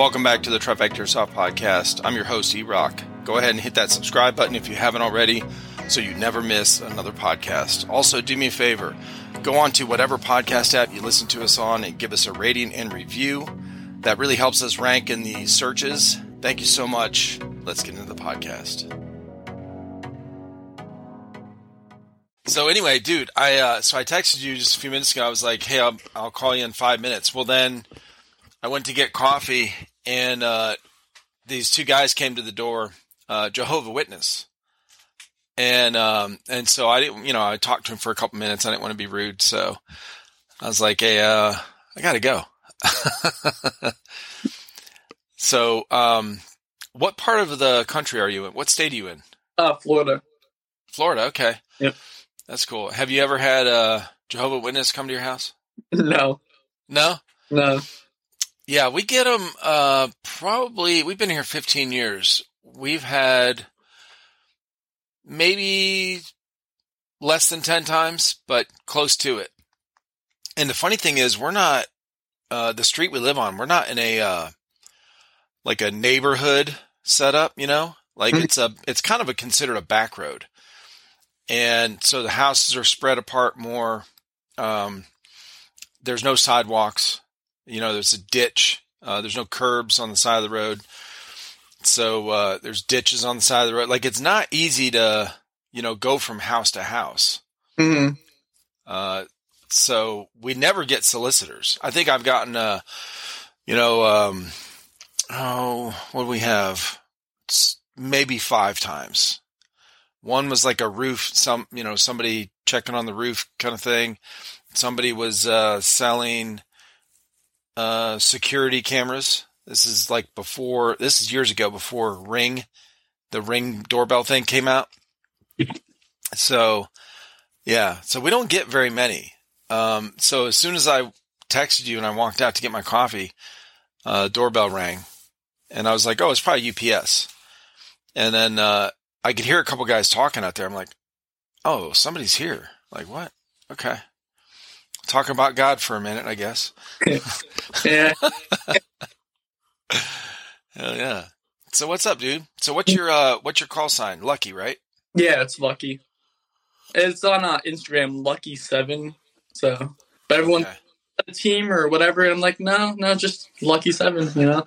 Welcome back to the Trifecta Soft Podcast. I'm your host, E Rock. Go ahead and hit that subscribe button if you haven't already so you never miss another podcast. Also, do me a favor go on to whatever podcast app you listen to us on and give us a rating and review. That really helps us rank in the searches. Thank you so much. Let's get into the podcast. So anyway, dude, I uh, so I texted you just a few minutes ago. I was like, "Hey, I'll, I'll call you in five minutes." Well, then I went to get coffee, and uh, these two guys came to the door, uh, Jehovah Witness, and um, and so I didn't, you know, I talked to him for a couple minutes. I didn't want to be rude, so I was like, "Hey, uh, I got to go." so, um, what part of the country are you in? What state are you in? Uh, Florida. Florida. Okay. Yep. That's cool. Have you ever had a Jehovah Witness come to your house? No. No. No. Yeah, we get them. Uh, probably we've been here 15 years. We've had maybe less than 10 times, but close to it. And the funny thing is, we're not uh, the street we live on. We're not in a uh, like a neighborhood setup. You know, like Mhm. it's a it's kind of a considered a back road, and so the houses are spread apart more. Um, there's no sidewalks. You know, there's a ditch. Uh, there's no curbs on the side of the road. So uh, there's ditches on the side of the road. Like it's not easy to, you know, go from house to house. hmm Uh, so we never get solicitors. I think I've gotten, uh, you know, um, oh, what do we have? It's maybe five times. One was like a roof, some, you know, somebody checking on the roof kind of thing. Somebody was, uh, selling, uh, security cameras. This is like before, this is years ago before Ring, the Ring doorbell thing came out. So, yeah, so we don't get very many. Um, so as soon as I texted you and I walked out to get my coffee, uh, doorbell rang and I was like, oh, it's probably UPS. And then, uh, I could hear a couple guys talking out there. I'm like, oh, somebody's here. Like, what? Okay. Talking about God for a minute, I guess. Yeah. Hell yeah. So what's up, dude? So what's your, uh, what's your call sign? Lucky, right? Yeah, it's lucky. It's on uh, Instagram, Lucky Seven. So, but everyone, Okay. the team or whatever, I'm like, no, no, just Lucky Seven. You know.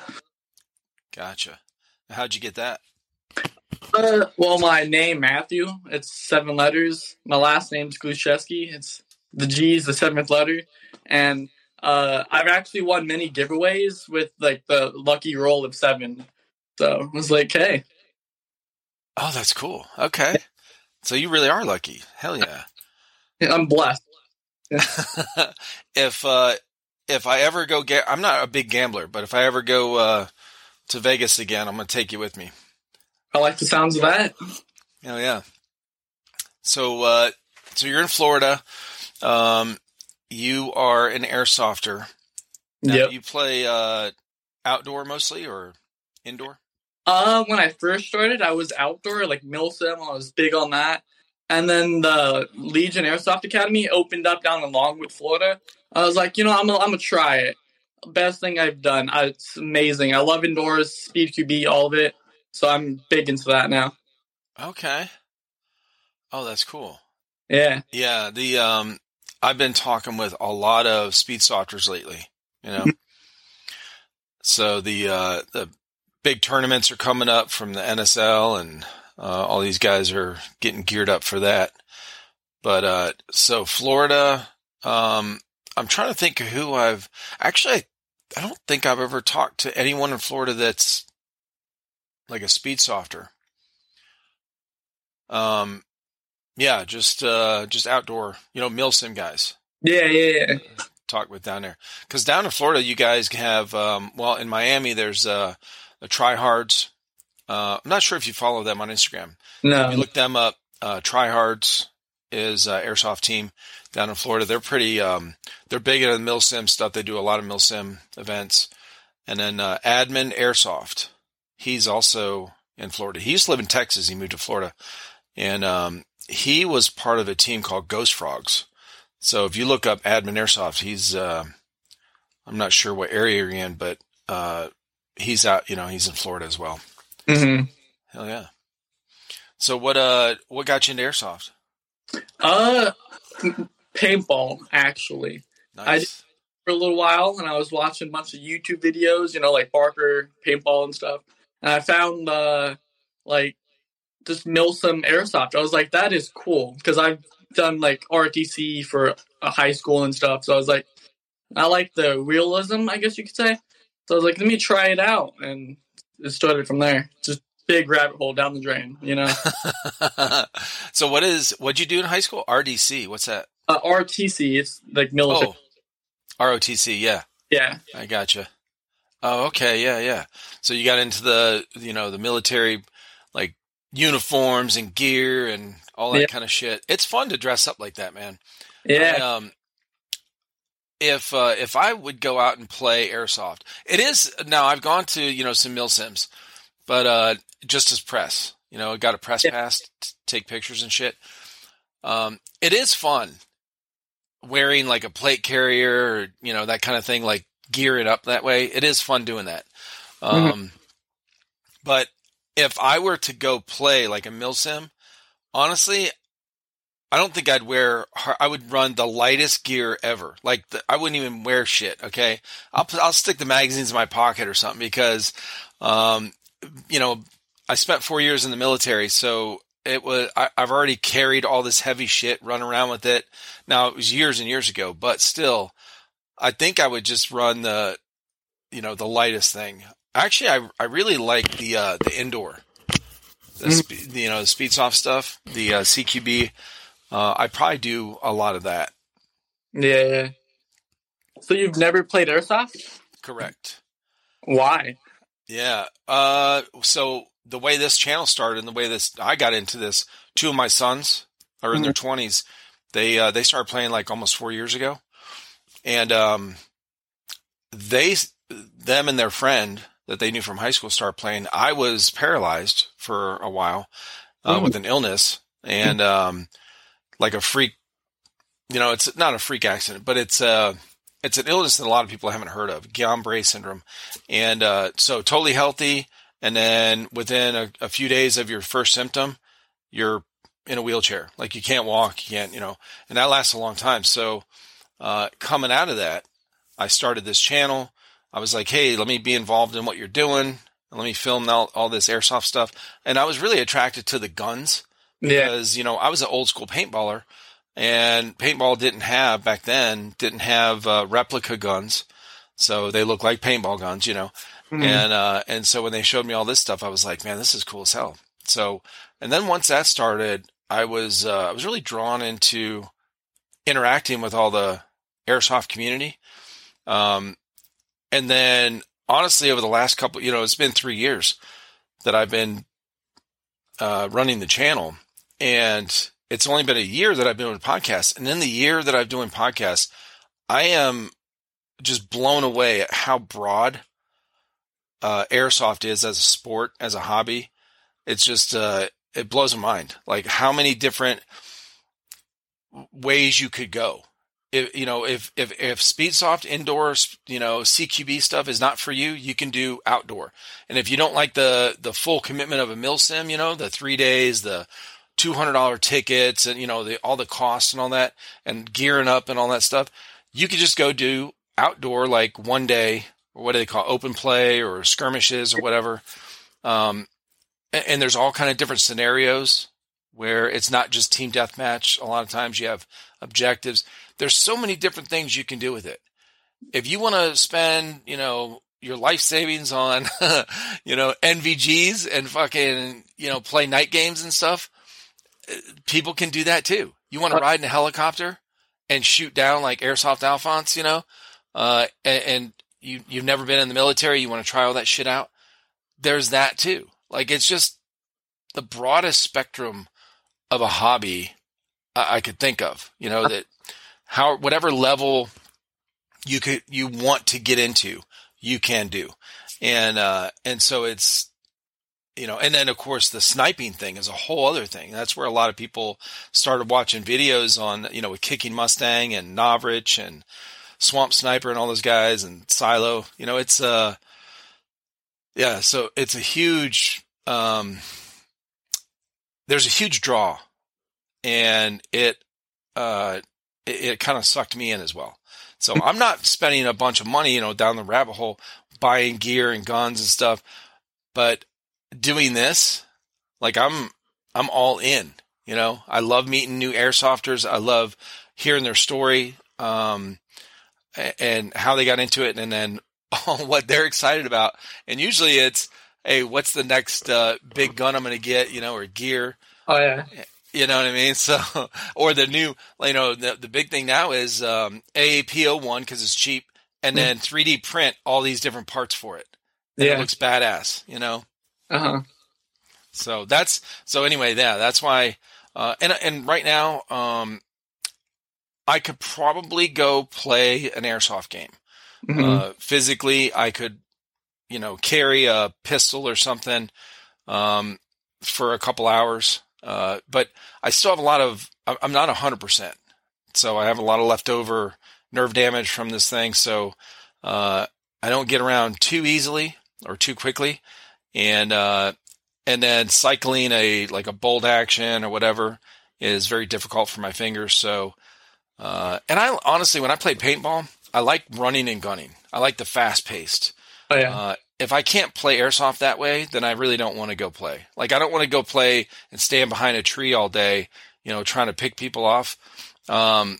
Gotcha. How'd you get that? Uh, well, my name Matthew. It's seven letters. My last name's Gluszewski. It's the G is the seventh letter, and uh, I've actually won many giveaways with like the lucky roll of seven. So I was like, hey, Oh, that's cool. Okay. So you really are lucky. Hell yeah. I'm blessed. if uh if I ever go get I'm not a big gambler, but if I ever go uh to Vegas again, I'm gonna take you with me. I like the sounds of that. Oh yeah. So uh so you're in Florida. Um you are an airsofter. Now, Yep. you play uh outdoor mostly or indoor? Uh, when I first started, I was outdoor, like Milsim. I was big on that. And then the Legion Airsoft Academy opened up down in Longwood, Florida. I was like, you know, I'm gonna, I'm gonna try it. Best thing I've done. I, it's amazing. I love indoors, speed QB, all of it. So I'm big into that now. Okay. Oh, that's cool. Yeah. Yeah, the um I've been talking with a lot of speed softers lately, you know. so the uh the big tournaments are coming up from the NSL and uh all these guys are getting geared up for that. But uh so Florida um I'm trying to think of who I've actually I, I don't think I've ever talked to anyone in Florida that's like a speed softer. Um yeah, just uh just outdoor, you know, milsim guys Yeah, yeah, yeah. talk with down there. Cuz down in Florida you guys have um well in Miami there's uh the tryhards. Uh I'm not sure if you follow them on Instagram. No. You look them up, uh tryhards is uh, airsoft team down in Florida. They're pretty um they're big into the milsim stuff. They do a lot of milsim events. And then uh Admin Airsoft. He's also in Florida. He used to live in Texas. He moved to Florida. And um he was part of a team called Ghost Frogs. So if you look up Admin Airsoft, he's uh, I'm not sure what area you're in, but uh, he's out. You know, he's in Florida as well. hmm Hell yeah. So what uh what got you into airsoft? Uh, paintball actually Nice. for a little while, and I was watching a bunch of YouTube videos, you know, like Barker paintball and stuff, and I found uh like this Milsim airsoft. I was like, that is cool because I've done like RTC for a high school and stuff. So I was like, I like the realism, I guess you could say. So I was like, let me try it out, and it started from there. Just big rabbit hole down the drain, you know. so what is what'd you do in high school? RDC. What's that? Uh, RTC, it's like military. Oh, ROTC. Yeah, Yeah, I gotcha. Oh, okay. Yeah, yeah. So you got into the you know the military like uniforms and gear and all that Yeah. kind of shit. It's fun to dress up like that, man. yeah. I, um, if uh, if I would go out and play airsoft, it is now. I've gone to you know some mil sims, but uh, just as press, you know, got a press Yeah. pass to take pictures and shit. Um, it is fun wearing like a plate carrier, or, you know, that kind of thing, like gear it up that way. It is fun doing that. Um, but if I were to go play like a mil sim, honestly, I don't think I'd wear. I would run the lightest gear ever. Like the, I wouldn't even wear shit. Okay, I'll I'll stick the magazines in my pocket or something because, um, you know, I spent four years in the military, so it was. I, I've already carried all this heavy shit, run around with it. Now it was years and years ago, but still, I think I would just run the, you know, the lightest thing. Actually, I I really like the uh, the indoor, the Mhm. spe- you know, the speed soft stuff, the uh, CQB. Uh, I probably do a lot of that. Yeah, yeah. So you've never played airsoft? Correct. Why? Yeah. Uh, so the way this channel started and the way this I got into this, two of my sons are in their twenties. They uh, they started playing like almost four years ago, and um, they them and their friend that they knew from high school start playing. I was paralyzed for a while uh, Mhm. with an illness and um, like a freak. You know, it's not a freak accident, but it's uh it's an illness that a lot of people haven't heard of, Guillain-Barré syndrome, and uh, so totally healthy. And then within a, a few days of your first symptom, you're in a wheelchair, like you can't walk, you can't, you know, and that lasts a long time. So uh, coming out of that, I started this channel. I was like, hey, let me be involved in what you're doing. Let me film all, all this airsoft stuff. And I was really attracted to the guns Yeah, because you know I was an old school paintballer, and paintball didn't have back then didn't have uh, replica guns, so they look like paintball guns, you know. Mhm. And uh, and so when they showed me all this stuff, I was like, man, this is cool as hell. So and then once that started, I was uh, I was really drawn into interacting with all the airsoft community. Um, and then honestly, over the last couple, you know, it's been three years that I've been uh, running the channel, and it's only been a year that I've been doing podcasts. And in the year that I've doing podcasts, I am just blown away at how broad uh, airsoft is as a sport, as a hobby. It's just uh, it blows my mind. Like how many different ways you could go. If you know, if if if Speedsoft indoor, you know, CQB stuff is not for you, you can do outdoor. And if you don't like the the full commitment of a mil sim, you know, the three days, the two hundred dollar tickets, and you know, the all the costs and all that, and gearing up and all that stuff, you could just go do outdoor like one day or what do they call open play or skirmishes or whatever. Um, and, and there's all kind of different scenarios where it's not just team deathmatch. A lot of times you have objectives. There's so many different things you can do with it. If you want to spend, you know, your life savings on, you know, NVGs and fucking, you know, play night games and stuff, uh, people can do that too. You want to ride in a helicopter and shoot down like Airsoft Alphonse, you know, uh, and, and you, you've never been in the military. You want to try all that shit out. There's that too. Like it's just the broadest spectrum of a hobby I, I could think of, you know, that how, whatever level you could, you want to get into, you can do. And, uh, and so it's, you know, and then of course the sniping thing is a whole other thing. That's where a lot of people started watching videos on, you know, with Kicking Mustang and Novritsch and Swamp Sniper and all those guys and Silo. You know, it's uh Yeah, so it's a huge. Um, there's a huge draw, and it uh, it, it kind of sucked me in as well. So I'm not spending a bunch of money, you know, down the rabbit hole buying gear and guns and stuff, but doing this, like I'm I'm all in. You know, I love meeting new airsofters. I love hearing their story um, and how they got into it, and then what they're excited about. And usually it's, hey, what's the next uh, big gun I'm going to get? You know, or gear. Oh yeah. You know what I mean? So, or the new, you know, the, the big thing now is um, AAP01 because it's cheap, and then 3D print all these different parts for it. Yeah. It looks badass, you know? Uh huh. So that's, so anyway, yeah, that's why, uh, and, and right now, um, I could probably go play an airsoft game. hmm Uh, physically, I could, you know, carry a pistol or something um, for a couple hours. Uh, but I still have a lot of. I'm not hundred percent, so I have a lot of leftover nerve damage from this thing. So uh, I don't get around too easily or too quickly, and uh, and then cycling a like a bolt action or whatever is very difficult for my fingers. So. Uh, and I honestly, when I play paintball, I like running and gunning. I like the fast paced. Oh yeah. If I can't play airsoft that way, then I really don't want to go play. Like I don't want to go play and stand behind a tree all day, you know, trying to pick people off. Um,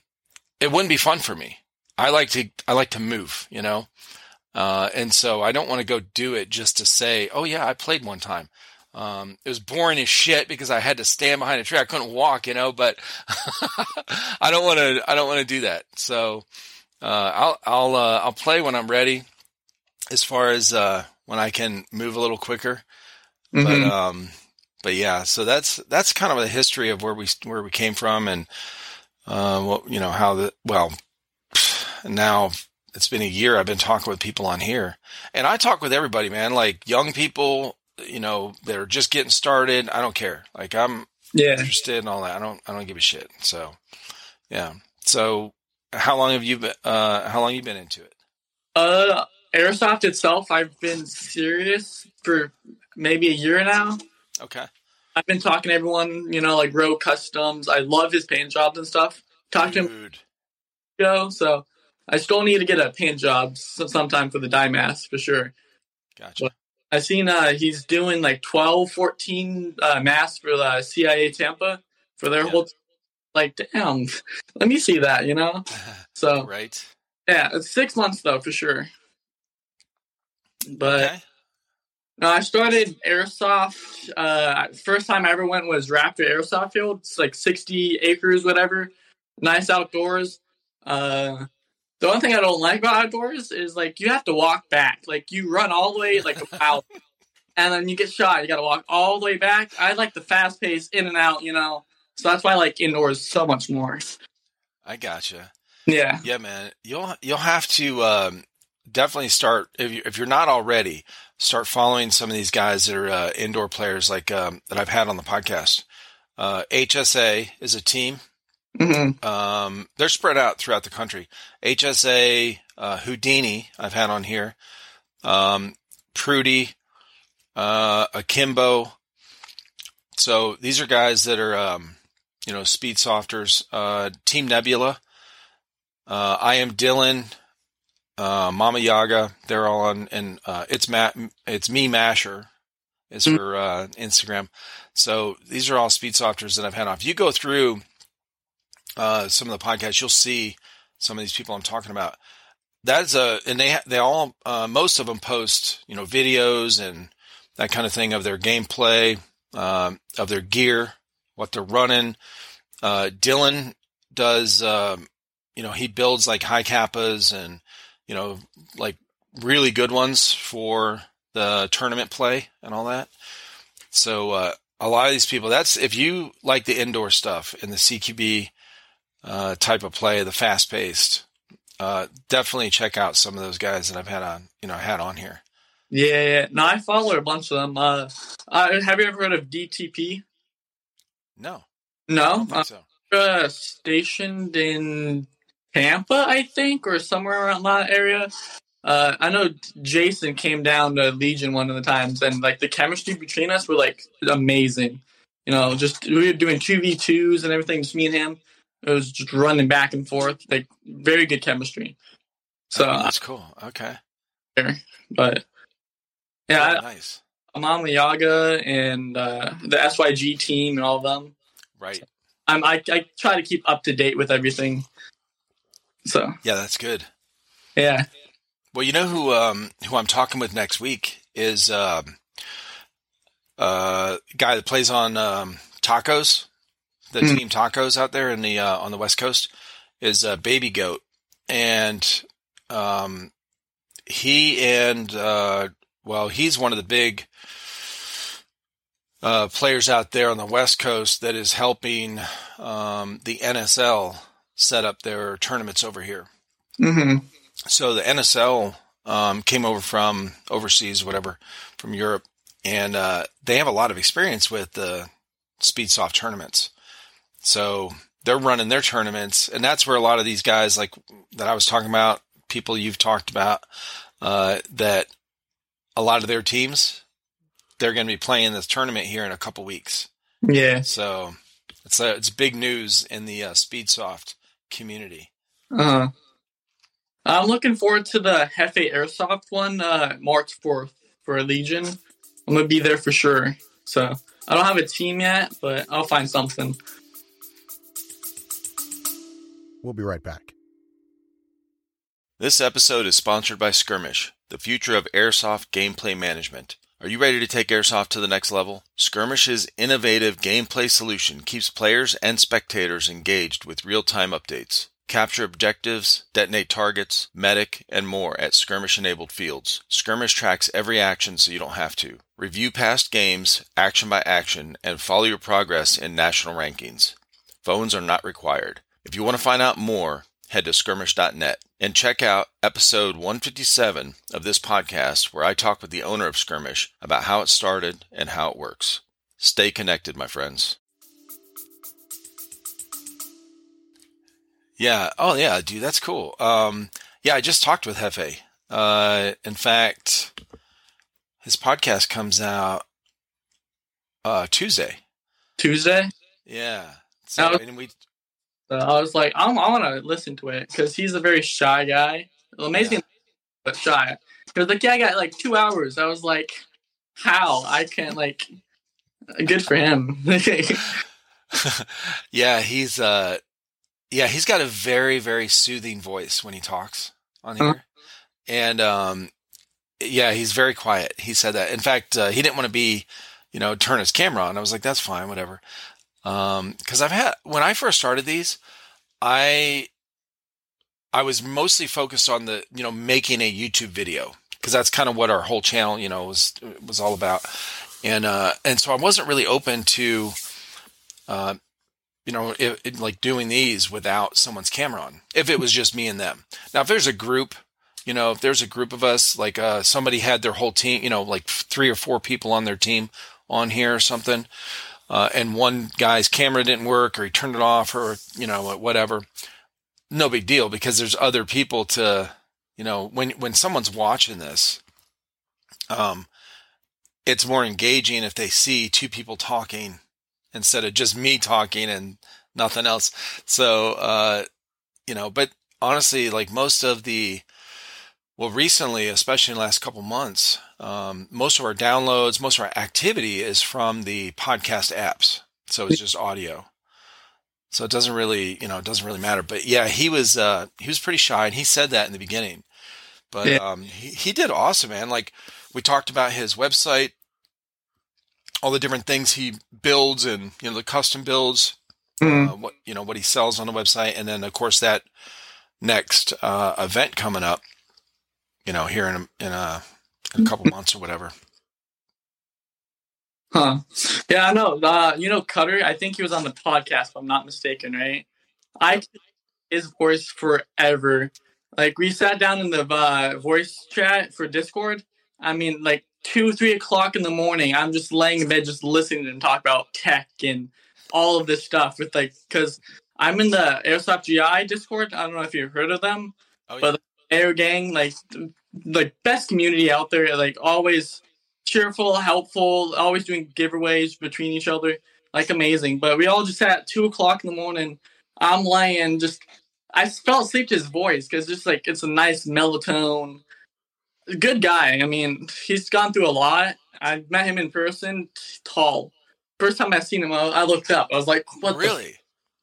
it wouldn't be fun for me. I like to, I like to move, you know? Uh, and so I don't want to go do it just to say, oh yeah, I played one time. Um, it was boring as shit because I had to stand behind a tree. I couldn't walk, you know, but I don't want to, I don't want to do that. So, uh, I'll, I'll, uh, I'll play when I'm ready as far as, uh, when I can move a little quicker. But, Mhm. um, but yeah, so that's, that's kind of the history of where we, where we came from and, uh, what, you know, how the, well, now it's been a year I've been talking with people on here and I talk with everybody, man, like young people, you know, that are just getting started. I don't care. Like I'm yeah. interested in all that. I don't, I don't give a shit. So yeah. So how long have you been, uh, how long have you been into it? Uh, airsoft itself, I've been serious for maybe a year now. Okay. I've been talking to everyone, you know, like Rogue Customs. I love his paint jobs and stuff. Talked to him Dude. go, so I still need to get a paint job sometime for the dye mask for sure. Gotcha. I seen uh he's doing like 12, 14 uh, masks for the CIA Tampa for their Yeah. whole. Like, damn, let me see that, you know. So right. yeah, it's six months though for sure. But Okay. no, I started airsoft. Uh, first time I ever went was Raptor Airsoft Field. It's like sixty acres, whatever. Nice outdoors. Uh, the only thing I don't like about outdoors is like you have to walk back. Like you run all the way like a mile, and then you get shot. You got to walk all the way back. I like the fast pace in and out. You know, so that's why I like indoors so much more. I gotcha. Yeah. Yeah, man. You'll you'll have to um, definitely start if you if you're not already start following some of these guys that are uh, indoor players like um, that I've had on the podcast. Uh, HSA is a team. hmm Um, they're spread out throughout the country. HSA, uh, Houdini, I've had on here. Um, Prudy, uh, Akimbo. So these are guys that are, um, you know, speed softers. Uh, Team Nebula. Uh, I am Dylan. Uh, Mama Yaga. They're all on, and uh, it's Matt. It's me Masher. Is Mm. for uh, Instagram. So these are all speed softers that I've had on. If you go through uh, some of the podcasts, you'll see some of these people I'm talking about. That's a, and they they all uh, most of them post you know videos and that kind of thing of their gameplay, um, of their gear, what they're running. Uh, Dylan does, um, you know, he builds like hi-capas and you know like really good ones for the tournament play and all that. So uh, a lot of these people, that's if you like the indoor stuff and the CQB uh, type of play, the fast paced. Uh, definitely check out some of those guys that I've had on, you know, had on here. Yeah, yeah. No, I follow a bunch of them. Uh, uh, have you ever heard of DTP? No, No, I don't think uh, so. uh, stationed in Tampa, I think, or somewhere around that area. uh, I know Jason came down to Legion one of the times, and like the chemistry between us were like amazing. You know, just we were doing two v twos and everything. Just me and him. It was just running back and forth, like very good chemistry. So oh, that's cool. Okay, but yeah, oh, nice. I'm on Yaga and uh, the SYG team and all of them. Right. I'm I, I try to keep up to date with everything. So yeah, that's good. Yeah. Well, you know who um, who I'm talking with next week is uh, uh, guy that plays on um, Tacos, the mm. team Tacos out there in the uh, on the West Coast is uh, Baby Goat, and um, he and uh, well, he's one of the big uh, players out there on the West Coast that is helping um, the NSL set up their tournaments over here. Mm-hmm. So the NSL um, came over from overseas, whatever, from Europe, and uh, they have a lot of experience with the Speedsoft tournaments. So they're running their tournaments, and that's where a lot of these guys, like that I was talking about, people you've talked about, uh, that a lot of their teams they're going to be playing this tournament here in a couple weeks. Yeah. So it's a, it's big news in the uh, Speedsoft community. Uh, I'm looking forward to the Hefe Airsoft one, uh, March 4th for Legion. I'm going to be there for sure. So I don't have a team yet, but I'll find something. We'll be right back. This episode is sponsored by Skirmish, the future of airsoft gameplay management. Are you ready to take Airsoft to the next level? Skirmish's innovative gameplay solution keeps players and spectators engaged with real time updates. Capture objectives, detonate targets, medic, and more at skirmish enabled fields. Skirmish tracks every action so you don't have to. Review past games, action by action, and follow your progress in national rankings. Phones are not required. If you want to find out more, head to skirmish.net and check out episode 157 of this podcast where I talk with the owner of Skirmish about how it started and how it works. Stay connected, my friends. Yeah. Oh, yeah, dude, that's cool. Um, yeah, I just talked with Hefe. Uh, in fact, his podcast comes out uh, Tuesday. Tuesday? Yeah. So, and we so I was like, I'm, I want to listen to it because he's a very shy guy. Amazing, yeah. but shy. He was like, yeah, I got like two hours. I was like, how? I can't like. Good for him. yeah, he's uh, yeah, he's got a very very soothing voice when he talks on here, uh-huh. and um, yeah, he's very quiet. He said that. In fact, uh, he didn't want to be, you know, turn his camera on. I was like, that's fine, whatever. Um, cause I've had, when I first started these, I, I was mostly focused on the, you know, making a YouTube video because that's kind of what our whole channel, you know, was, was all about. And, uh, and so I wasn't really open to, uh, you know, it, it, like doing these without someone's camera on, if it was just me and them. Now, if there's a group, you know, if there's a group of us, like, uh, somebody had their whole team, you know, like three or four people on their team on here or something, uh, and one guy's camera didn't work or he turned it off or, you know, whatever, no big deal because there's other people to, you know, when, when someone's watching this, um, it's more engaging if they see two people talking instead of just me talking and nothing else. So, uh, you know, but honestly, like most of the, well, recently, especially in the last couple months, um, most of our downloads, most of our activity is from the podcast apps. So it's just audio. So it doesn't really, you know, it doesn't really matter. But yeah, he was uh, he was pretty shy, and he said that in the beginning. But yeah. um, he he did awesome, man. Like we talked about his website, all the different things he builds, and you know the custom builds, mm-hmm. uh, what you know what he sells on the website, and then of course that next uh, event coming up you know, here in a, in a, in a couple months or whatever. Huh. Yeah, I know. Uh, you know, Cutter, I think he was on the podcast, if I'm not mistaken, right? I his voice forever. Like we sat down in the uh, voice chat for Discord. I mean, like two, three o'clock in the morning, I'm just laying in bed, just listening and talk about tech and all of this stuff. With like, because I'm in the Airsoft GI Discord. I don't know if you've heard of them, oh, yeah. but Air Gang, like like best community out there. Like always cheerful, helpful, always doing giveaways between each other. Like amazing. But we all just at two o'clock in the morning. I'm laying just. I fell asleep to his voice because just like it's a nice melatonin. Good guy. I mean, he's gone through a lot. I met him in person. Tall. First time I seen him, I, I looked up. I was like, "What?" the- really?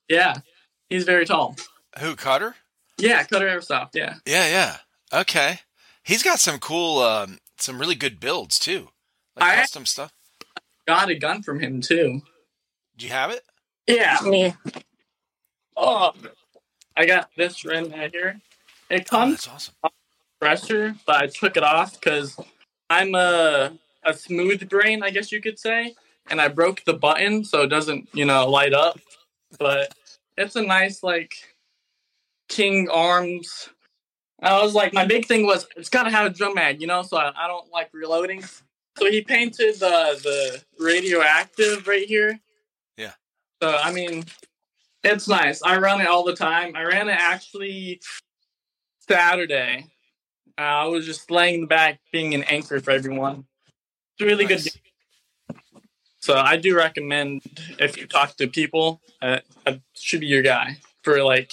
yeah, he's very tall. Who Cutter? Yeah, Cutter Airsoft. Yeah. Yeah, yeah. Okay. He's got some cool, um, some really good builds too, like I- custom stuff. Got a gun from him too. Do you have it? Yeah. Me. Oh, I got this rim right here. It Oh, comes that's awesome. pressure, but I took it off because I'm a a smooth brain, I guess you could say, and I broke the button so it doesn't, you know, light up. But it's a nice like King Arms. I was like, my big thing was it's got to have a drum mag, you know, so I, I don't like reloading. So he painted the the radioactive right here. Yeah. So I mean, it's nice. I run it all the time. I ran it actually Saturday. Uh, I was just laying in the back, being an anchor for everyone. It's a really Nice. good. So I do recommend if you talk to people, uh, uh, should be your guy for like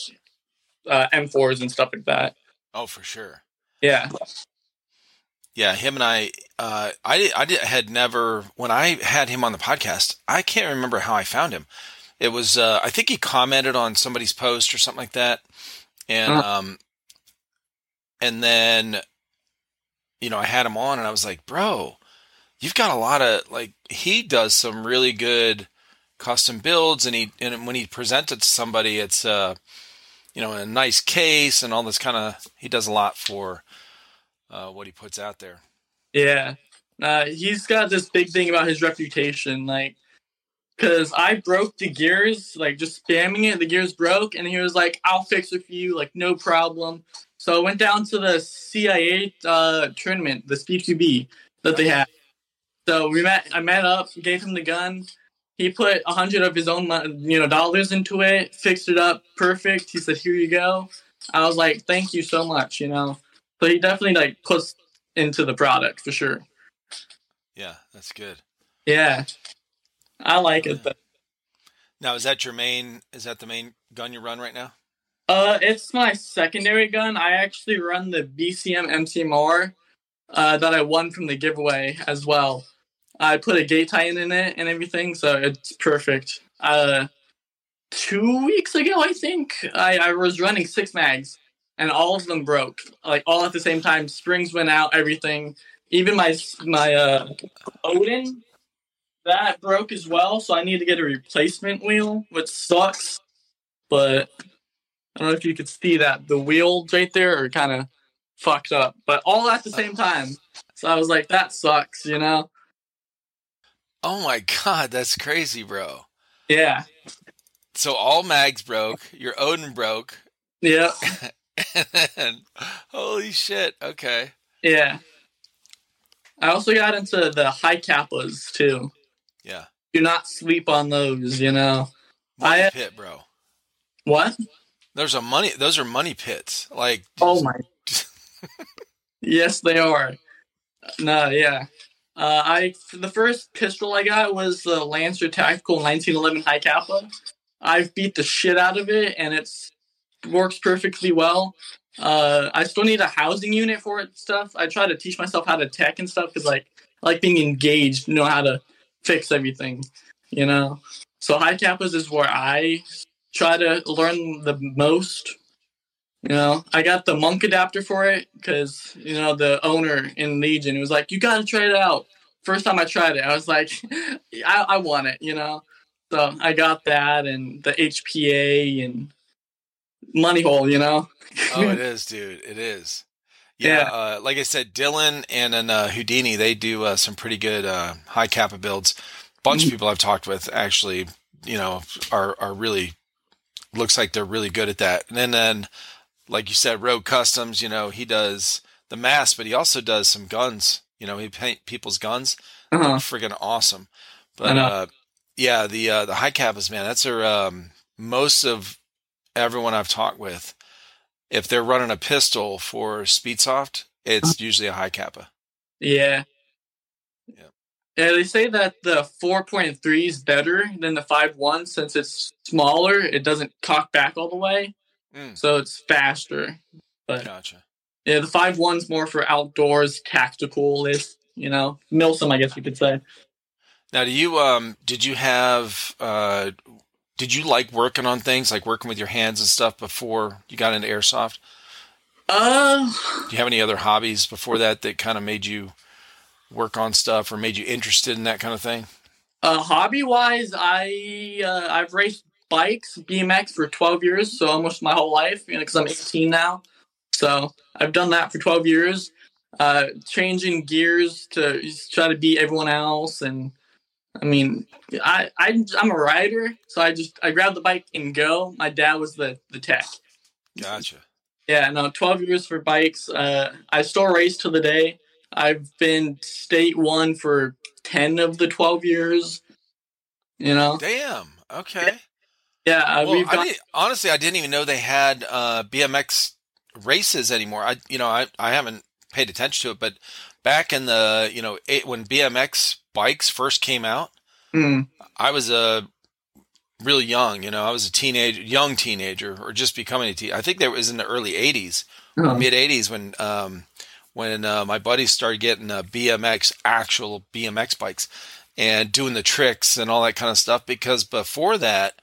uh, M4s and stuff like that. Oh, for sure. Yeah. Yeah, him and I, uh, I, I did, had never, when I had him on the podcast, I can't remember how I found him. It was, uh, I think he commented on somebody's post or something like that. And, Uh-huh. um, and then, you know, I had him on and I was like, bro, you've got a lot of, like, he does some really good custom builds and he, and when he presents it to somebody, it's, uh, you know, in a nice case and all this kind of, he does a lot for, uh, what he puts out there. Yeah. Uh, he's got this big thing about his reputation, like, because I broke the gears, like just spamming it, the gears broke, and he was like, I'll fix it for you, like, no problem. So I went down to the CIA uh, tournament, the Speed 2B that they had. So we met, I met up, gave him the gun. He put a hundred of his own, you know, dollars into it, fixed it up perfect. He said, "Here you go." I was like, "Thank you so much," you know. So he definitely like puts into the product for sure. Yeah, that's good. Yeah, I like it. But, Now, is that your main? Is that the main gun you run right now? uh, it's my secondary gun. I actually run the BCM MCMR uh, that I won from the giveaway as well. I put a gate titan in it and everything, so it's perfect. Uh, two weeks ago, I think I, I was running six mags, and all of them broke, like all at the same time. Springs went out, everything. Even my my uh, Odin that broke as well, so I need to get a replacement wheel, which sucks. But I don't know if you could see that the wheels right there are kind of fucked up, but all at the same time. So I was like, that sucks, you know? Oh my god, that's crazy, bro. Yeah, So all mags broke. Your Odin broke. yeah, and holy shit. Okay. yeah. I also got into the hi-capas too. Yeah. Do not sleep on those, you know. Money I- uh, pit, bro. What? There's a money. Those are money pits. Like. Oh my. yes, they are. No, yeah. Uh, I the first pistol I got was the Lancer Tactical 1911 Hi-Capa. I've beat the shit out of it, and it's works perfectly well. Uh, I still need a housing unit for it stuff. I try to teach myself how to tech and stuff because like I like being engaged, know how to fix everything, you know. So hi-capas is where I try to learn the most. You know, I got the monk adapter for it because you know the owner in Legion was like, "You got to try it out." First time I tried it, I was like, "I, I want it," you know. So I got that and the HPA and money hole, you know. Oh, it is, dude. It is. Yeah, Yeah. Uh, like I said, Dylan and then uh, Houdini, they do uh, some pretty good uh, hi-capa builds. Bunch Mm-hmm. of people I've talked with actually, you know, are are really looks like they're really good at that. And then, then like you said, Rogue Customs, you know, he does the mask, but he also does some guns. You know, he paint people's guns. Uh-huh. Friggin' awesome. But uh, yeah, the uh, the hi-capas, man, that's their um, most of everyone I've talked with. If they're running a pistol for Speedsoft, it's usually a hi-capa. Yeah. Yeah. Yeah, they say that the 4.3 is better than the 5.1 since it's smaller. It doesn't cock back all the way, Mm, so it's faster. But gotcha. yeah, the 5.1's more for outdoors, tactical is, you know, Milsim, I guess you could say. Now, do you um did you have uh did you like working on things like working with your hands and stuff before you got into airsoft? Uh, Do you have any other hobbies before that that kind of made you work on stuff or made you interested in that kind of thing? uh hobby wise, I uh, I've raced bikes, BMX for 12 years, so almost my whole life, you know, because I'm 18 now. So I've done that for 12 years. Uh, changing gears to try to beat everyone else, and I mean, I, I I'm a rider, so I just I grab the bike and go. My dad was the the tech. Gotcha. Yeah, no, 12 years for bikes. Uh, I still race to the day. I've been state one for 10 of the 12 years. You know, Damn. Okay. Yeah, uh, Well, we've I got. didn't- honestly, I didn't even know they had uh, BMX races anymore. I, you know, I, I haven't paid attention to it, but back in the, you know, eight, when BMX bikes first came out, Mm, I was a really young. You know, I was a teenager, young teenager, or just becoming a teen. I think that was in the early '80s, oh, mid '80s, when um, when uh, my buddies started getting uh, BMX, actual BMX bikes, and doing the tricks and all that kind of stuff. Because before that,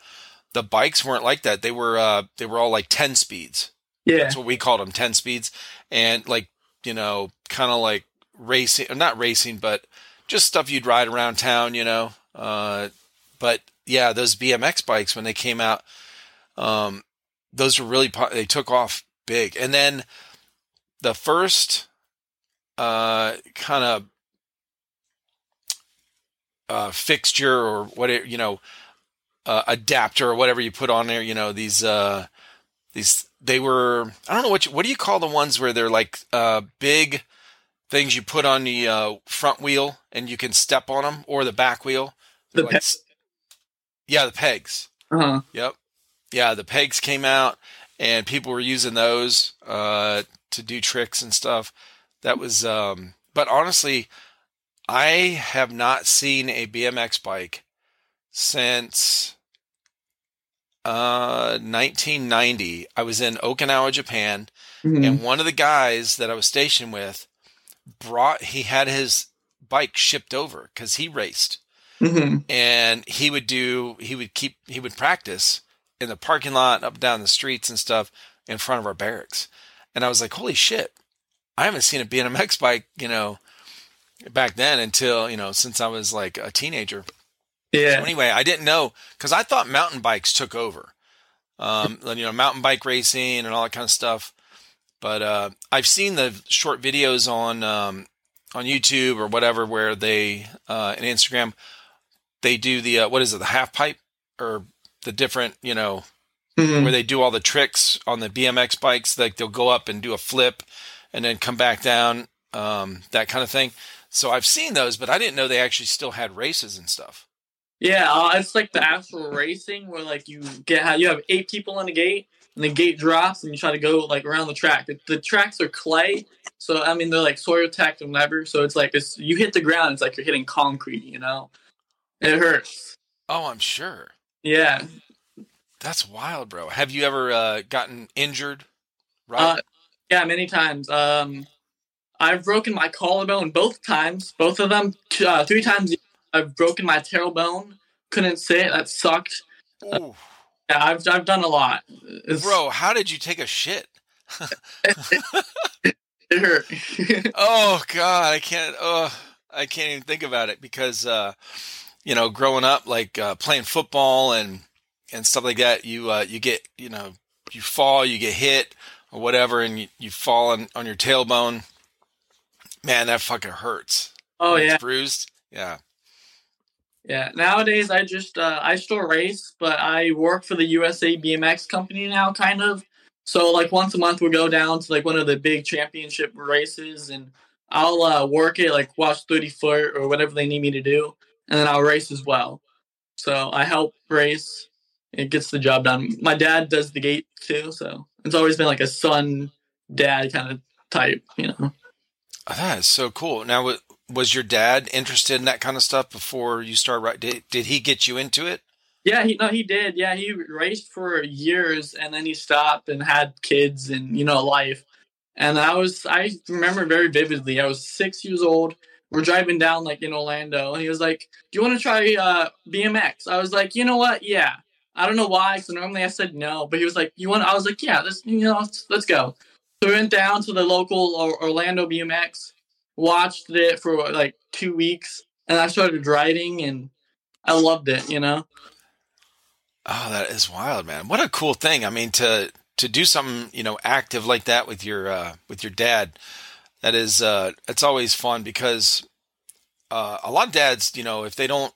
the bikes weren't like that. They were uh, they were all like ten speeds. yeah, That's what we called them, ten speeds, and like you know, kind of like racing, not racing, but just stuff you'd ride around town, you know. Uh, but yeah, those BMX bikes when they came out, um, those were really po- they took off big, and then the first uh, kind of uh, fixture or whatever you know uh, adapter or whatever you put on there, you know these uh, these they were I don't know what you, what do you call the ones where they're like uh, big things you put on the uh, front wheel and you can step on them or the back wheel. The like pe- yeah, the pegs. uh-huh. Yep. Yeah, the pegs came out and people were using those uh, to do tricks and stuff. That was um but honestly, I have not seen a BMX bike since uh 1990. I was in Okinawa, Japan, Mhm. and one of the guys that I was stationed with brought he had his bike shipped over cuz he raced Mhm. and he would do he would keep he would practice in the parking lot up and down the streets and stuff in front of our barracks and i was like holy shit i haven't seen a bmx bike you know back then until you know since i was like a teenager Yeah. so anyway i didn't know because i thought mountain bikes took over um you know mountain bike racing and all that kind of stuff but uh i've seen the short videos on um on youtube or whatever where they uh and instagram they do the uh, what is it the half pipe or the different you know Mhm. where they do all the tricks on the BMX bikes like they'll go up and do a flip and then come back down um, that kind of thing so I've seen those but I didn't know they actually still had races and stuff Yeah, uh, it's like the actual racing where like you get you have eight people in the gate and the gate drops and you try to go like around the track. The, the tracks are clay, so I mean they're like soil tech and whatever. So it's like it's you hit the ground, it's like you're hitting concrete, you know. It hurts. oh I'm sure Yeah. that's wild bro have you ever uh, gotten injured right Uh, yeah, many times. Um, I've broken my collarbone both times. Both of them, uh, three times. I've broken my tailbone. Couldn't sit. That sucked. Ooh. Yeah, I've I've done a lot. It's, bro how did you take a shit it hurt. oh god i can't oh i can't even think about it because uh you know growing up like uh playing football and and stuff like that you uh you get you know you fall you get hit or whatever and you, you fall on, on your tailbone man that fucking hurts oh When it's yeah, bruised yeah yeah. Nowadays, I just uh, I still race, but I work for the USA BMX company now, kind of. So like once a month, we go down to like one of the big championship races, and I'll uh, work it like watch thirty foot or whatever they need me to do, and then I'll race as well. So I help race. It gets the job done. My dad does the gate too, so it's always been like a son dad kind of type, you know. Oh, that is so cool. Now, was your dad interested in that kind of stuff before you started? Right? Did, did he get you into it? Yeah, he no, he did. Yeah, he raced for years, and then he stopped and had kids and you know life. And I was, I remember very vividly. I was six years old. We're driving down like in Orlando, and he was like, "Do you want to try uh, BMX?" I was like, "You know what? Yeah." I don't know why, because normally I said no, but he was like, "You want?" I was like, "Yeah, let's you know, let's, let's go." So we went down to the local Orlando BMX, watched it for like two weeks, and I started writing, and I loved it. You know. Oh, that is wild, man! What a cool thing. I mean, to to do something you know active like that with your uh, with your dad, that is uh, it's always fun because uh, a lot of dads, you know, if they don't,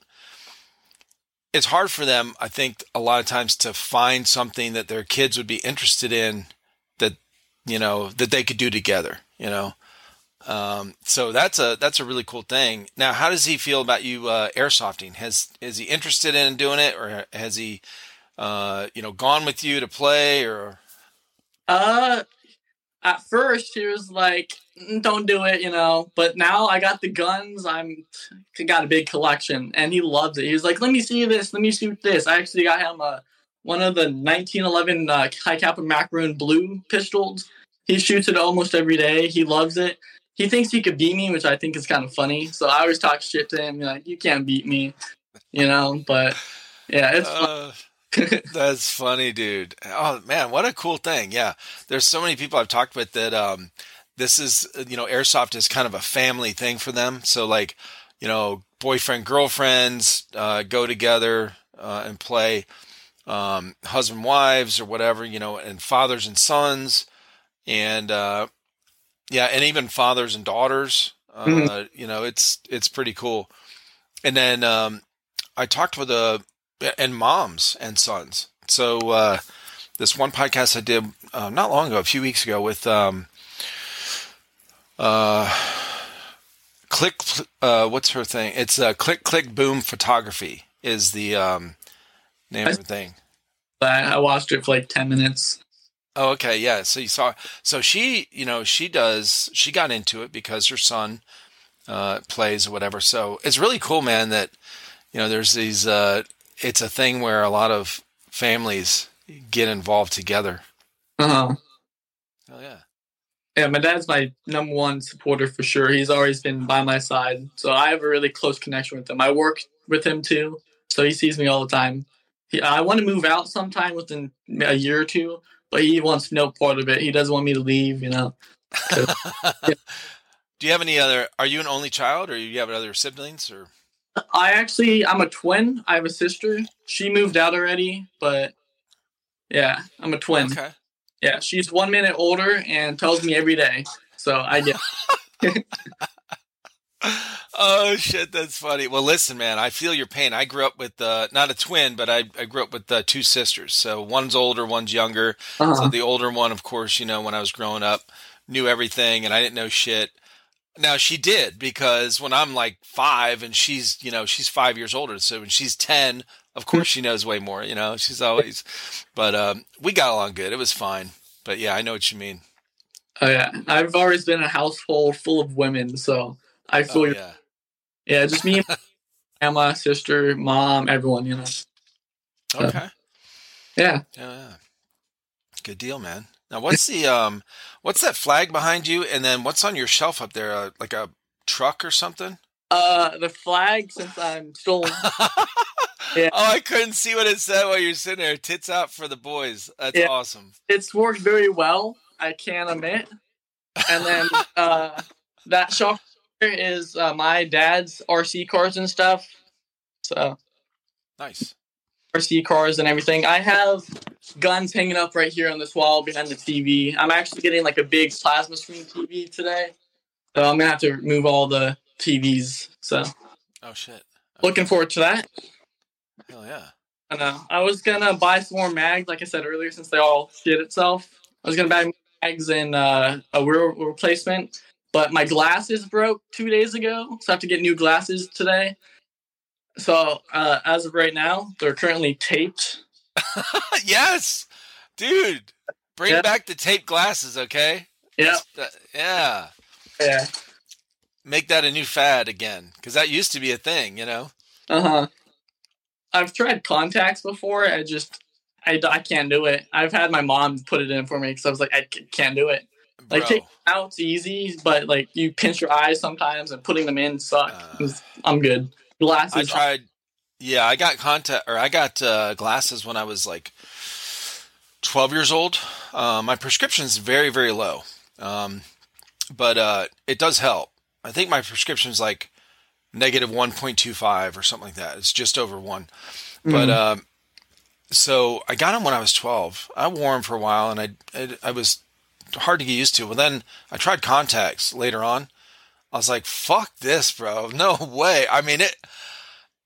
it's hard for them. I think a lot of times to find something that their kids would be interested in that you know that they could do together. You know, um, so that's a that's a really cool thing. Now, how does he feel about you uh, airsofting? Has is he interested in doing it, or has he, uh, you know, gone with you to play? Or Uh, at first he was like, "Mm, "Don't do it," you know. But now I got the guns. I'm got a big collection, and he loves it. He was like, "Let me see this. Let me shoot this." I actually got him a one of the 1911 uh, high cap macaroon blue pistols. He shoots it almost every day. He loves it. He thinks he could beat me, which I think is kind of funny. So I always talk shit to him, like, "You can't beat me," you know. But yeah, it's fun. uh, that's funny, dude. Oh man, what a cool thing! Yeah, there's so many people I've talked with that um, this is you know airsoft is kind of a family thing for them. So like you know boyfriend girlfriends uh, go together uh, and play. Um, husband wives or whatever you know and fathers and sons and uh, yeah and even fathers and daughters uh, Mhm. you know it's it's pretty cool and then um, i talked with a and moms and sons so uh, this one podcast i did uh, not long ago a few weeks ago with um, uh, click uh, what's her thing it's uh, click click boom photography is the um, name of the thing I watched it for like 10 minutes. Oh, okay, yeah. So you saw, so she, you know, she does, she got into it because her son uh, plays or whatever. So it's really cool, man. That you know, there's these. Uh, it's a thing where a lot of families get involved together. Uh-huh. Oh yeah, Yeah, my dad's my number one supporter for sure. He's always been by my side. So I have a really close connection with him. I work with him too. So he sees me all the time. He, I want to move out sometime within a year or two, but he wants no part of it. He doesn't want me to leave, you know. Do you have any other? Are you an only child, or you have other siblings? Or I actually, I'm a twin. I have a sister. She moved out already, but yeah, I'm a twin. okay, Yeah, she's one minute older and tells me every day. So I get. oh shit, that's funny. Well, listen, man, I feel your pain. I grew up with uh, not a twin, but I, I grew up with uh, two sisters. So one's older, one's younger. So Uh-huh. the older one, of course, you know, when I was growing up, knew everything, and I didn't know shit. Now she did because when I'm like five and she's, you know, she's five years older. So when she's ten, of course she knows way more. You know, she's always. But um, we got along good. It was fine. But yeah, I know what you mean. Oh yeah, I've always been a household full of women, so I feel Oh, your- yeah. yeah, just me, and my sister, mom, everyone, you know. Okay. Yeah, Yeah, yeah. Good deal, man. Now, what's the um, what's that flag behind you, and then what's on your shelf up there? Uh, like a truck or something? uh, the flag since I'm still Yeah. Oh, I couldn't see what it said while you're sitting there. Tits out for the boys. That's Yeah. awesome. it's worked very well. I can't admit. And then uh, that shop is uh, my dad's RC cars and stuff. So Nice. RC cars and everything. I have guns hanging up right here on this wall behind the TV. I'm actually getting like a big plasma screen TV today. So I'm gonna have to remove all the TVs. So Oh shit. looking forward to that. Hell yeah. I know. I was gonna buy some more mags, like I said earlier, since they all shit itself. I was gonna buy mags and uh, a wheel replacement, but my glasses broke two days ago, so I have to get new glasses today. So uh, as of right now, they're currently taped. yes, dude. Bring Yeah. back the taped glasses, okay? Yeah, That- yeah. yeah. make that a new fad again because that used to be a thing, you know. Uh huh. I've tried contacts before. I just I, I can't do it. I've had my mom put it in for me because I was like I c- can't do it. Like Bro, take out's easy, but like you pinch your eyes sometimes and putting them in suck. Uh, I'm good. Glasses. I tried. Yeah, I got contact or I got uh, glasses when I was like 12 years old. Uh, my prescription's very very low, um, but uh, it does help. I think my prescription's like negative 1.25 or something like that. It's just over one. But Mhm. um, so I got them when I was 12. I wore them for a while, and I, I I was hard to get used to. Well, then I tried contacts later on. I was like, "Fuck this, bro! No way!" I mean it.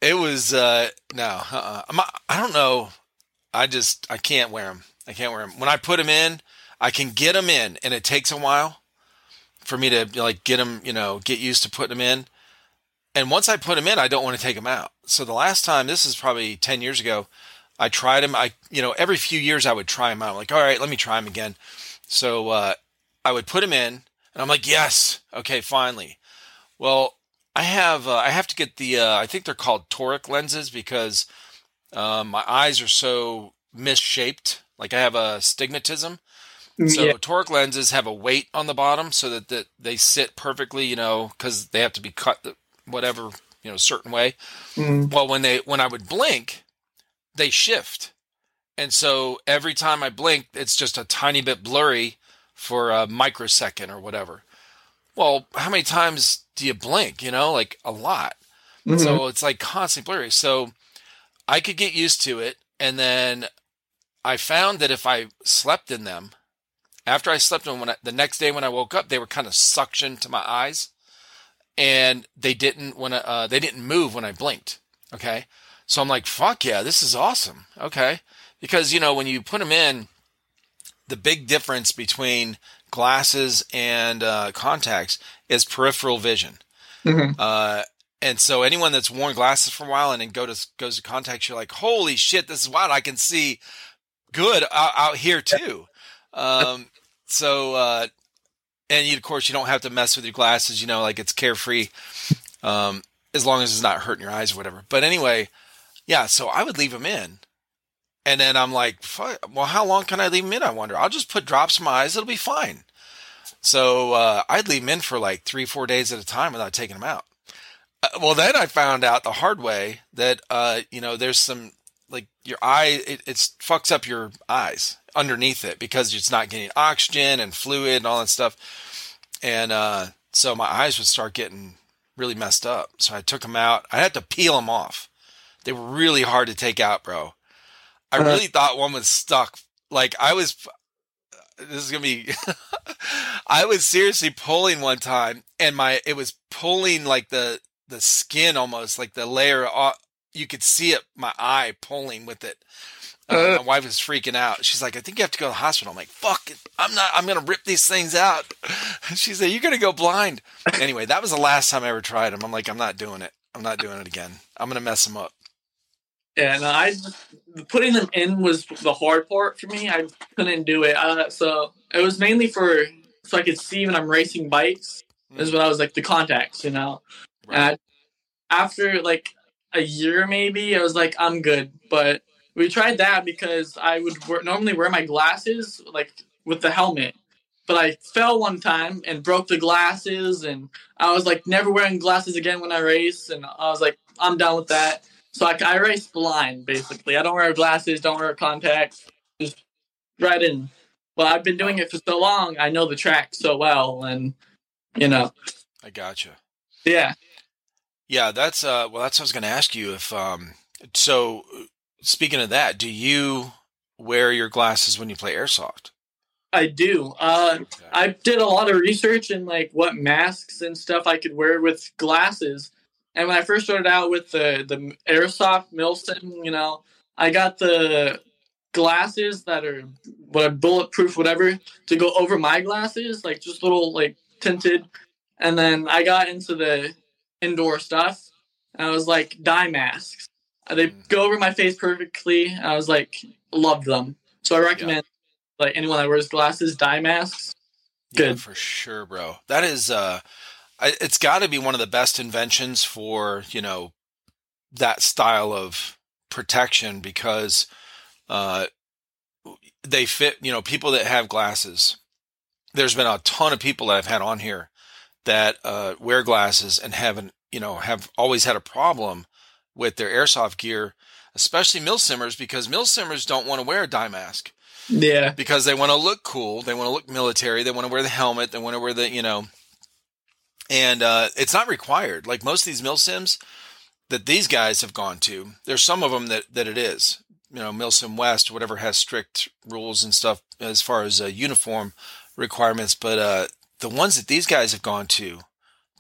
It was uh, no. Uh-uh. I don't know. I just I can't wear them. I can't wear them. When I put them in, I can get them in, and it takes a while for me to like get them. You know, get used to putting them in. And once I put them in, I don't want to take them out. So the last time, this is probably ten years ago, I tried them. I you know every few years I would try them out. I'm like, all right, let me try them again. So uh, I would put them in, and I'm like, yes, okay, finally. Well, I have uh, I have to get the uh, I think they're called toric lenses because um, my eyes are so misshaped. Like I have a stigmatism. So yeah. toric lenses have a weight on the bottom so that, that they sit perfectly, you know, because they have to be cut the, whatever you know certain way. Mhm. Well, when they when I would blink, they shift, and so every time I blink, it's just a tiny bit blurry for a microsecond or whatever. Well, how many times do you blink? You know, like a lot. Mhm. So it's like constantly blurry. So I could get used to it. And then I found that if I slept in them, after I slept in them, when I, the next day when I woke up, they were kind of suctioned to my eyes, and they didn't when I, uh, they didn't move when I blinked. Okay, so I'm like, fuck yeah, this is awesome. Okay, because you know when you put them in, the big difference between glasses and uh, contacts is peripheral vision. Mhm. Uh, and so anyone that's worn glasses for a while and then go to goes to contacts, you're like, holy shit, this is wild. I can see good out, out here too. Um, so uh, and you, of course you don't have to mess with your glasses. You know, like it's carefree, um, as long as it's not hurting your eyes or whatever. But anyway, yeah. So I would leave them in. And then I'm like, well, how long can I leave them in? I wonder. I'll just put drops in my eyes. It'll be fine. So uh, I'd leave them in for like three, four days at a time without taking them out. Uh, well, then I found out the hard way that uh, you know there's some like your eye it it's fucks up your eyes underneath it because it's not getting oxygen and fluid and all that stuff, and uh, so my eyes would start getting really messed up. So I took them out. I had to peel them off. They were really hard to take out, bro. I Uh-huh. really thought one was stuck. Like I was this is gonna be I was seriously pulling one time and my it was pulling like the the skin almost like the layer off, you could see it my eye pulling with it. Uh, Uh. my wife was freaking out. She's like i think you have to go to the hospital. I'm like fuck it. I'm not i'm gonna rip these things out. She said you're gonna go blind. Anyway that was the last time i ever tried them i'm like i'm not doing it. I'm not doing it again. I'm gonna mess them up No, I putting them in was the hard part for me. I couldn't do it. Uh, so it was mainly for so I could see when I'm racing bikes. Is when I was like the contacts, you know. Right. And after like a year, maybe I was like, I'm good. But we tried that because I would wear, normally wear my glasses like with the helmet. But I fell one time and broke the glasses, and I was like never wearing glasses again when I race. And I was like, I'm done with that. So I, I race blind basically. I don't wear glasses, don't wear contacts, just right in. But I've been doing it for so long, I know the track so well, and you know, i gotcha yeah. Yeah, that's uh well that's what I was going to ask you if um so speaking of that, do you wear your glasses when you play airsoft? I do. Uh, Okay. I did a lot of research in like what masks and stuff I could wear with glasses. And when I first started out with the the airsoft milsim, you know, I got the glasses that are what bulletproof, whatever, to go over my glasses, like just little like tinted. And then I got into the indoor stuff. And I was like dye masks. Uh, They Mm. go over my face perfectly. I was like loved them. So I recommend like anyone that wears glasses, dye masks. Yeah, Good. for sure, bro. That is uh it's got to be one of the best inventions for you know that style of protection because uh, they fit. You know, people that have glasses. There's been a ton of people that I've had on here that uh, wear glasses and haven't, you know, have always had a problem with their airsoft gear, especially milsimmers, because milsimmers don't want to wear a dye mask. Yeah. Because they want to look cool, they want to look military, they want to wear the helmet, they want to wear the, you know, and uh, it's not required. Like most of these milsims that these guys have gone to, there's some of them that that it is. You know, Milsim West, whatever has strict rules and stuff as far as uh, uniform requirements, but uh, the ones that these guys have gone to,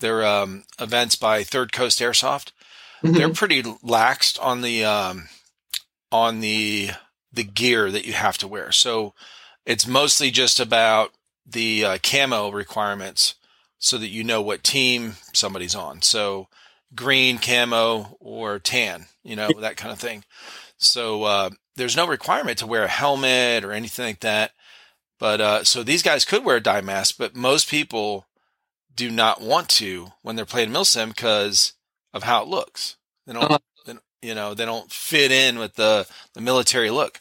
they're um, events by Third Coast Airsoft. Mm-hmm. They're pretty laxed on the um, on the the gear that you have to wear. So it's mostly just about the uh, camo requirements so that you know what team somebody's on. So green camo or tan, you know, that kind of thing. So uh, there's no requirement to wear a helmet or anything like that. But uh, so these guys could wear a dye mask, but most people do not want to when they're playing milsim because of how it looks. They don't, Uh-huh. they you know, they don't fit in with the the military look.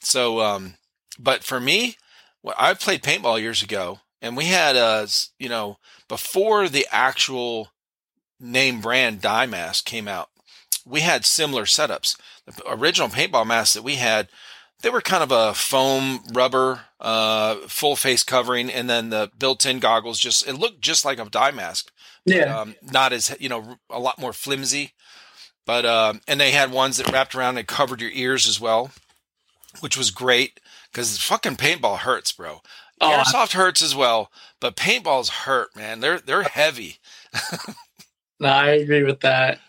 So, um, but for me, well, I played paintball years ago, and we had uh, s- you know, before the actual name brand dye mask came out, we had similar setups. The original paintball masks that we had, they were kind of a foam rubber, uh, full face covering, and then the built-in goggles. Just it looked just like a dye mask, Yeah. um, not as you know, a lot more flimsy. But um, and they had ones that wrapped around and covered your ears as well, which was great because fucking paintball hurts, bro. Oh, I- Airsoft hurts as well, but paintballs hurt, man. They're they're heavy. no, I agree with that.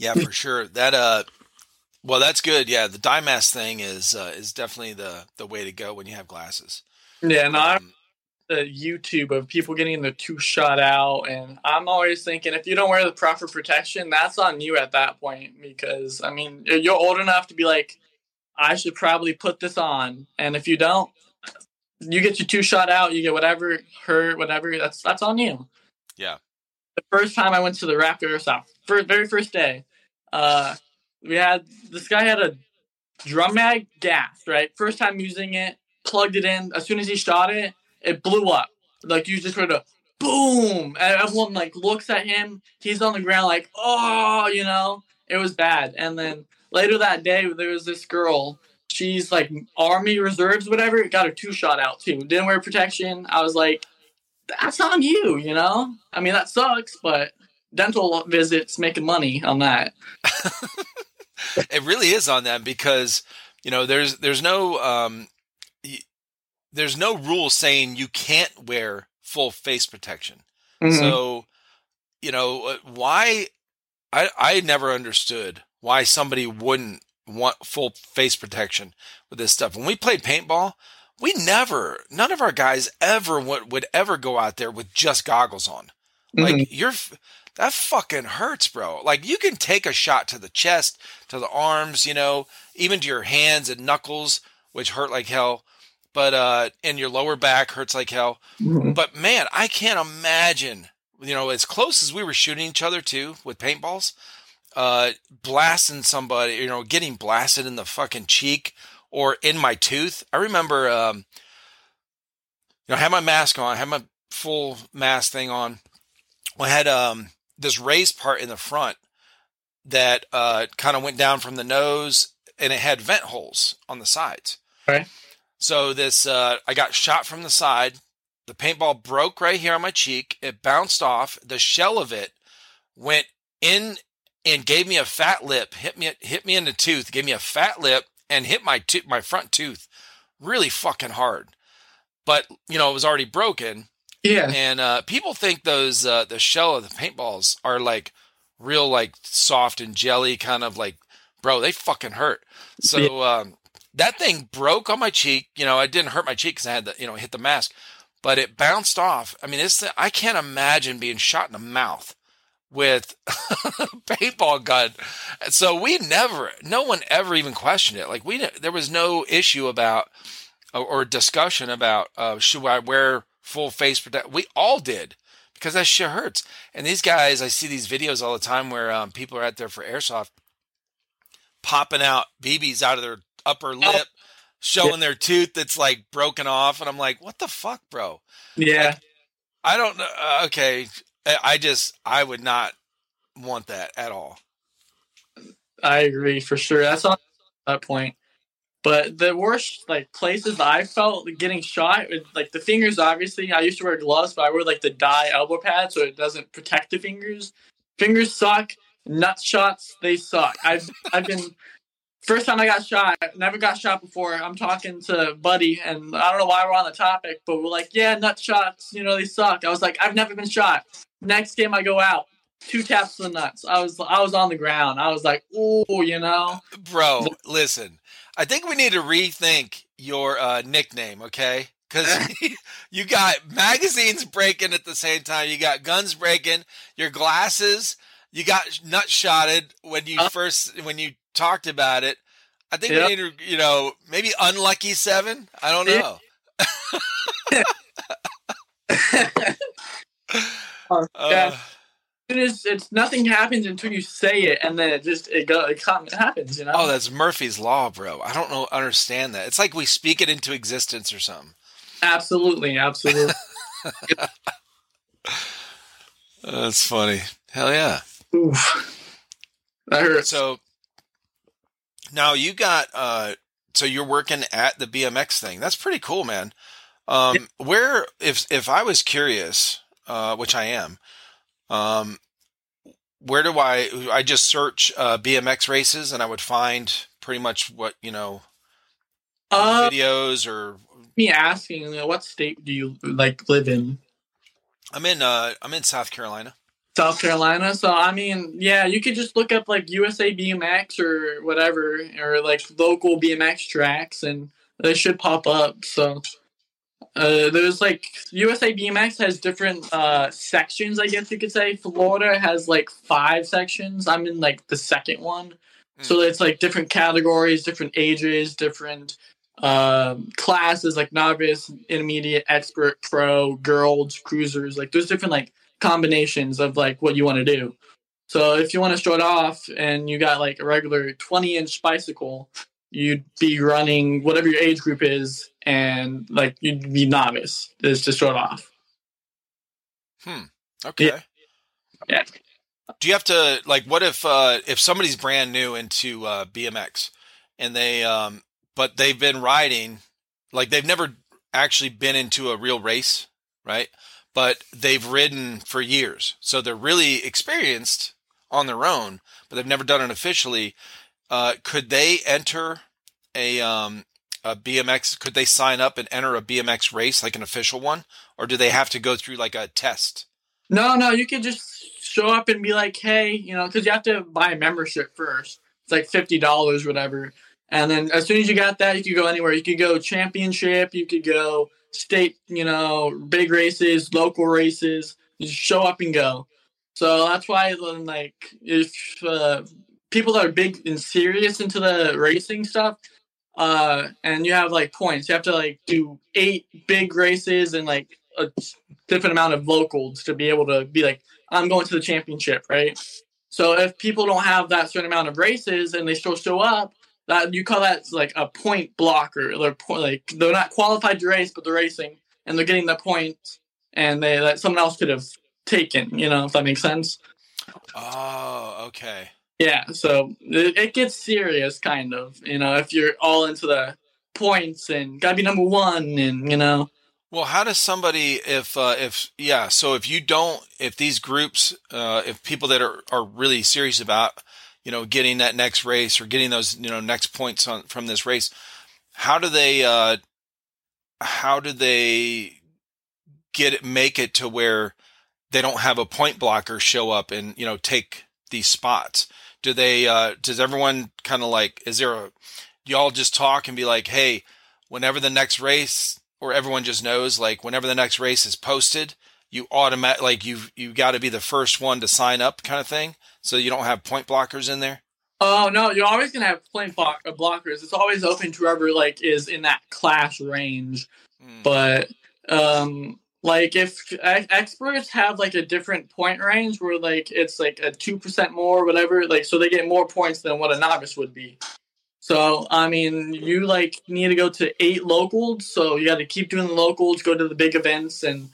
Yeah, for sure. That uh, well, that's good. Yeah, the dye mask thing is uh, is definitely the the way to go when you have glasses. Yeah, I Um, the YouTube of people getting the two shot out, and I'm always thinking if you don't wear the proper protection, that's on you at that point. Because I mean, you're old enough to be like, I should probably put this on, and if you don't, you get your two shot out, you get whatever hurt, whatever. That's that's on you. Yeah. The first time I went to the Raptor Airsoft, first, very first day, uh, we had this guy had a drum mag gas, right? First time using it, plugged it in. As soon as he shot it, it blew up. Like you just heard a boom, and everyone like looks at him. He's on the ground, like oh, you know, it was bad. And then later that day, there was this girl. She's like Army Reserves, whatever. Got her two shot out too. Didn't wear protection. I was like, that's on you, you know. I mean, that sucks, but dental visits making money on that. it really is on them because you know there's there's no um y- there's no rule saying you can't wear full face protection. Mhm. So, you know, uh, why I I never understood why somebody wouldn't want full face protection with this stuff. When we played paintball, we never none of our guys ever would, would ever go out there with just goggles on. Like Mhm. you're that fucking hurts, bro. Like you can take a shot to the chest, to the arms, you know, even to your hands and knuckles, which hurt like hell. But uh and your lower back hurts like hell. Mhm. But man, I can't imagine, you know, as close as we were shooting each other too with paintballs, uh, blasting somebody, you know, getting blasted in the fucking cheek or in my tooth. I remember, um, you know, I had my mask on, I had my full mask thing on. I had um, this raised part in the front that uh, kind of went down from the nose and it had vent holes on the sides. Okay. So this, uh, I got shot from the side. The paintball broke right here on my cheek. It bounced off. The shell of it went in and gave me a fat lip. Hit me, hit me in the tooth. Gave me a fat lip and hit my tooth, my front tooth, really fucking hard. But you know, it was already broken. Yeah. And uh, people think those uh, the shell of the paintballs are like real, like soft and jelly, kind of like, bro, they fucking hurt. So um, that thing broke on my cheek. You know, it didn't hurt my cheek because I had the you know hit the mask, but it bounced off. I mean, it's I can't imagine being shot in the mouth with a paintball gun. So we never, no one ever even questioned it. Like we, there was no issue about or, or discussion about uh, should I wear full face protect. We all did because that shit hurts. And these guys, I see these videos all the time where um, people are out there for airsoft, popping out BBs out of their upper lip, showing their tooth that's like broken off, and I'm like, what the fuck, bro? Yeah. I don't know. Uh, okay, I just I would not want that at all. I agree for sure. That's on that point. But the worst like places I felt getting shot, like the fingers. Obviously, I used to wear gloves, but I wear like the dye elbow pad, so it doesn't protect the fingers. Fingers suck. Nut shots, they suck. I've I've been first time I got shot. Never got shot before. I'm talking to Buddy, and I don't know why we're on the topic, but we're like, yeah, nut shots. You know they suck. I was like, I've never been shot. Next game I go out, two taps to the nuts. I was I was on the ground. I was like, ooh, you know. Bro, listen. I think we need to rethink your uh, nickname, okay? Because you got magazines breaking at the same time. You got guns breaking. Your glasses. You got nut shotted when you Uh. first when you talked about it. I think Yep. we need to, you know, maybe unlucky seven. I don't know. Uh, yeah. It is. It's nothing happens until you say it, and then it just it go it, it happens. You know. Oh, that's Murphy's law, bro. I don't know understand that. It's like we speak it into existence or something. absolutely, absolutely. That's funny. Hell yeah. Oof. That hurts. So now you got uh so you're working at the BMX thing. That's pretty cool, man. Um where if if I was curious, uh which I am, um where do I I just search uh BMX races and I would find pretty much what, you know, Uh, videos or me asking, you know, what state do you like live in? I'm in uh I'm in South Carolina. South Carolina. So I mean, yeah, you could just look up like USA BMX or whatever, or like local BMX tracks, and they should pop up. So uh, there's like USA BMX has different uh, sections, I guess you could say. Florida has like five sections. I'm in like the second one, so it's like different categories, different ages, different um classes like novice, intermediate, expert, pro, girls, cruisers. Like there's different like combinations of like what you want to do. So if you want to start off and you got like a regular 20 inch bicycle, you'd be running whatever your age group is, and like you'd be novice is to start off. Hmm. Okay. Yeah. Do you have to like what if uh if somebody's brand new into uh BMX and they um but they've been riding like they've never actually been into a real race, right? But they've ridden for years. So they're really experienced on their own, but they've never done it officially. Uh could they enter a um a BMX could they sign up and enter a BMX race like an official one or do they have to go through like a test? No, no, you can just show up and be like, hey, you know, because you have to buy a membership first. It's like fifty dollars, whatever. And then as soon as you got that, you could go anywhere. You could go championship. You could go state. You know, big races, local races. You just show up and go. So that's why, like, if uh, people that are big and serious into the racing stuff, uh, and you have like points, you have to like do eight big races and like a different amount of locals to be able to be like, I'm going to the championship, right? So if people don't have that certain amount of races and they still show up, that you call that like a point blocker. They're like they're not qualified to race, but they're racing and they're getting the points, and they that someone else could have taken. You know, if that makes sense. Oh, okay. Yeah. So it, it gets serious, kind of. You know, if you're all into the points and gotta be number one, and you know, Well, how does somebody if uh, if yeah, so if you don't if these groups uh, if people that are are really serious about you know getting that next race or getting those you know next points on from this race, how do they uh how do they get it make it to where they don't have a point blocker show up and you know take these spots? Do they uh does everyone kind of like is there a y'all just talk and be like, "Hey, whenever the next race or everyone just knows like whenever the next race is posted you automatic like you've you've got to be the first one to sign up kind of thing so you don't have point blockers in there Oh no, you're always gonna have point block- uh, blockers. It's always open to whoever like is in that class range. Hmm. But um, like if experts have like a different point range where like it's like a two percent more, or whatever, like so they get more points than what a novice would be. So I mean, you like need to go to eight locals, so you got to keep doing the locals, go to the big events, and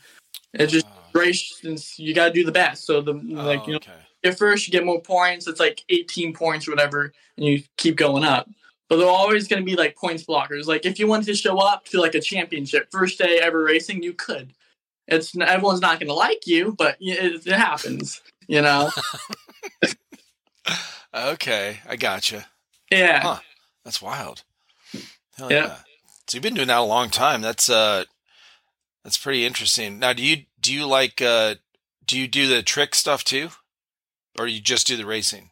it's just ah. race. since You got to do the best. So the like oh, you know, okay. get first, you get more points. It's like 18 points or whatever, and you keep going up. But they're always going to be like points blockers. Like if you wanted to show up to like a championship, first day ever racing, you could. It's everyone's not going to like you, but it, it happens. You know? Okay, I gotcha. Yeah. Huh. That's wild. Hell Yeah. yeah. So you've been doing that a long time. That's uh that's pretty interesting. Now do you do you like uh do you do the trick stuff too? Or you just do the racing?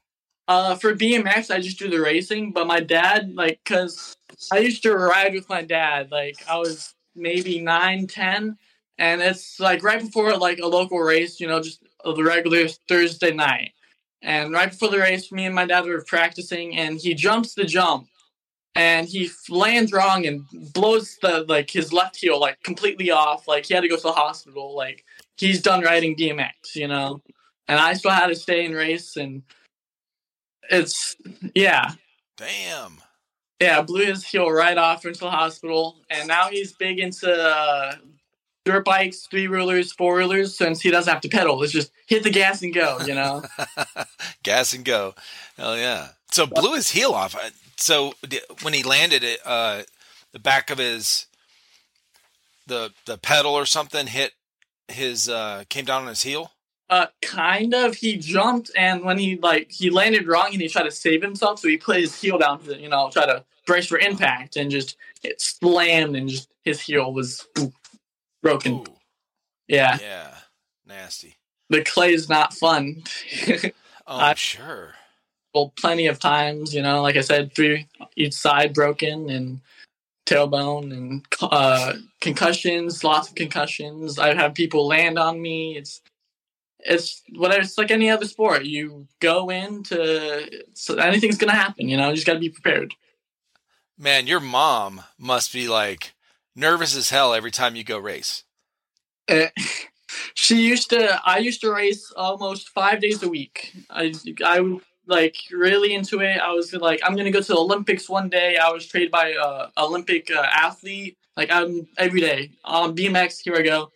Uh, for BMX, I just do the racing. But my dad, like, cause I used to ride with my dad. Like I was maybe nine, ten, and it's like right before like a local race. You know, just the regular Thursday night. And right before the race, me and my dad were practicing, and he jumps the jump, and he lands wrong and blows the like his left heel like completely off. Like he had to go to the hospital. Like he's done riding BMX, you know. And I still had to stay and race, and it's yeah, Damn. yeah. Blew his heel right off into the hospital, and now he's big into uh, dirt bikes, three wheelers, four wheelers. Since he doesn't have to pedal, it's just hit the gas and go. You know. Gas and go. Hell yeah. So blew his heel off. Uh, So when he landed it uh the back of his the the pedal or something hit his uh came down on his heel? Uh, kind of. He jumped, and when he like he landed wrong, and he tried to save himself, so he put his heel down to you know try to brace for impact, and just it slammed, and just his heel was broken. Ooh. Yeah, Yeah. Nasty. the clay is not fun. Oh, I'm sure. well, plenty of times, you know, like I said, three each side broken and tailbone and uh, concussions, lots of concussions. I have had people land on me. It's it's whatever. It's like any other sport. You go into so anything's gonna happen. You know, you just got to be prepared. Man, your mom must be like nervous as hell every time you go race. Uh, she used to. I used to race almost five days a week. I I was like really into it. I was like, I'm gonna go to the Olympics one day. I was trained by a Olympic uh, athlete. Like I'm every day on BMX. Here I go,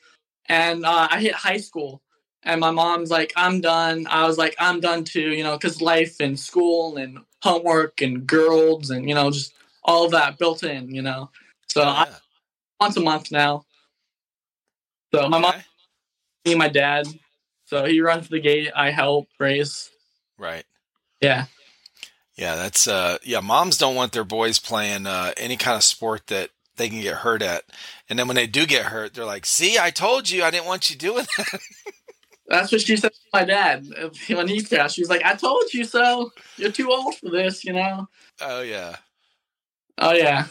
and uh, I hit high school. And my mom's like, I'm done. I was like, I'm done too, you know, because life and school and homework and girls and, you know, just all of that built in, you know. So Oh, I yeah. Once a month now. So my mom me and my dad. So he runs the gate. I help race. Right. Yeah. Yeah, that's uh yeah, moms don't want their boys playing uh any kind of sport that they can get hurt at. And then when they do get hurt, they're like, "See, I told you I didn't want you doing that." That's what she said to my dad uh, when he crashed. She was like, I told you so. You're too old for this, you know? oh yeah. Oh, yeah.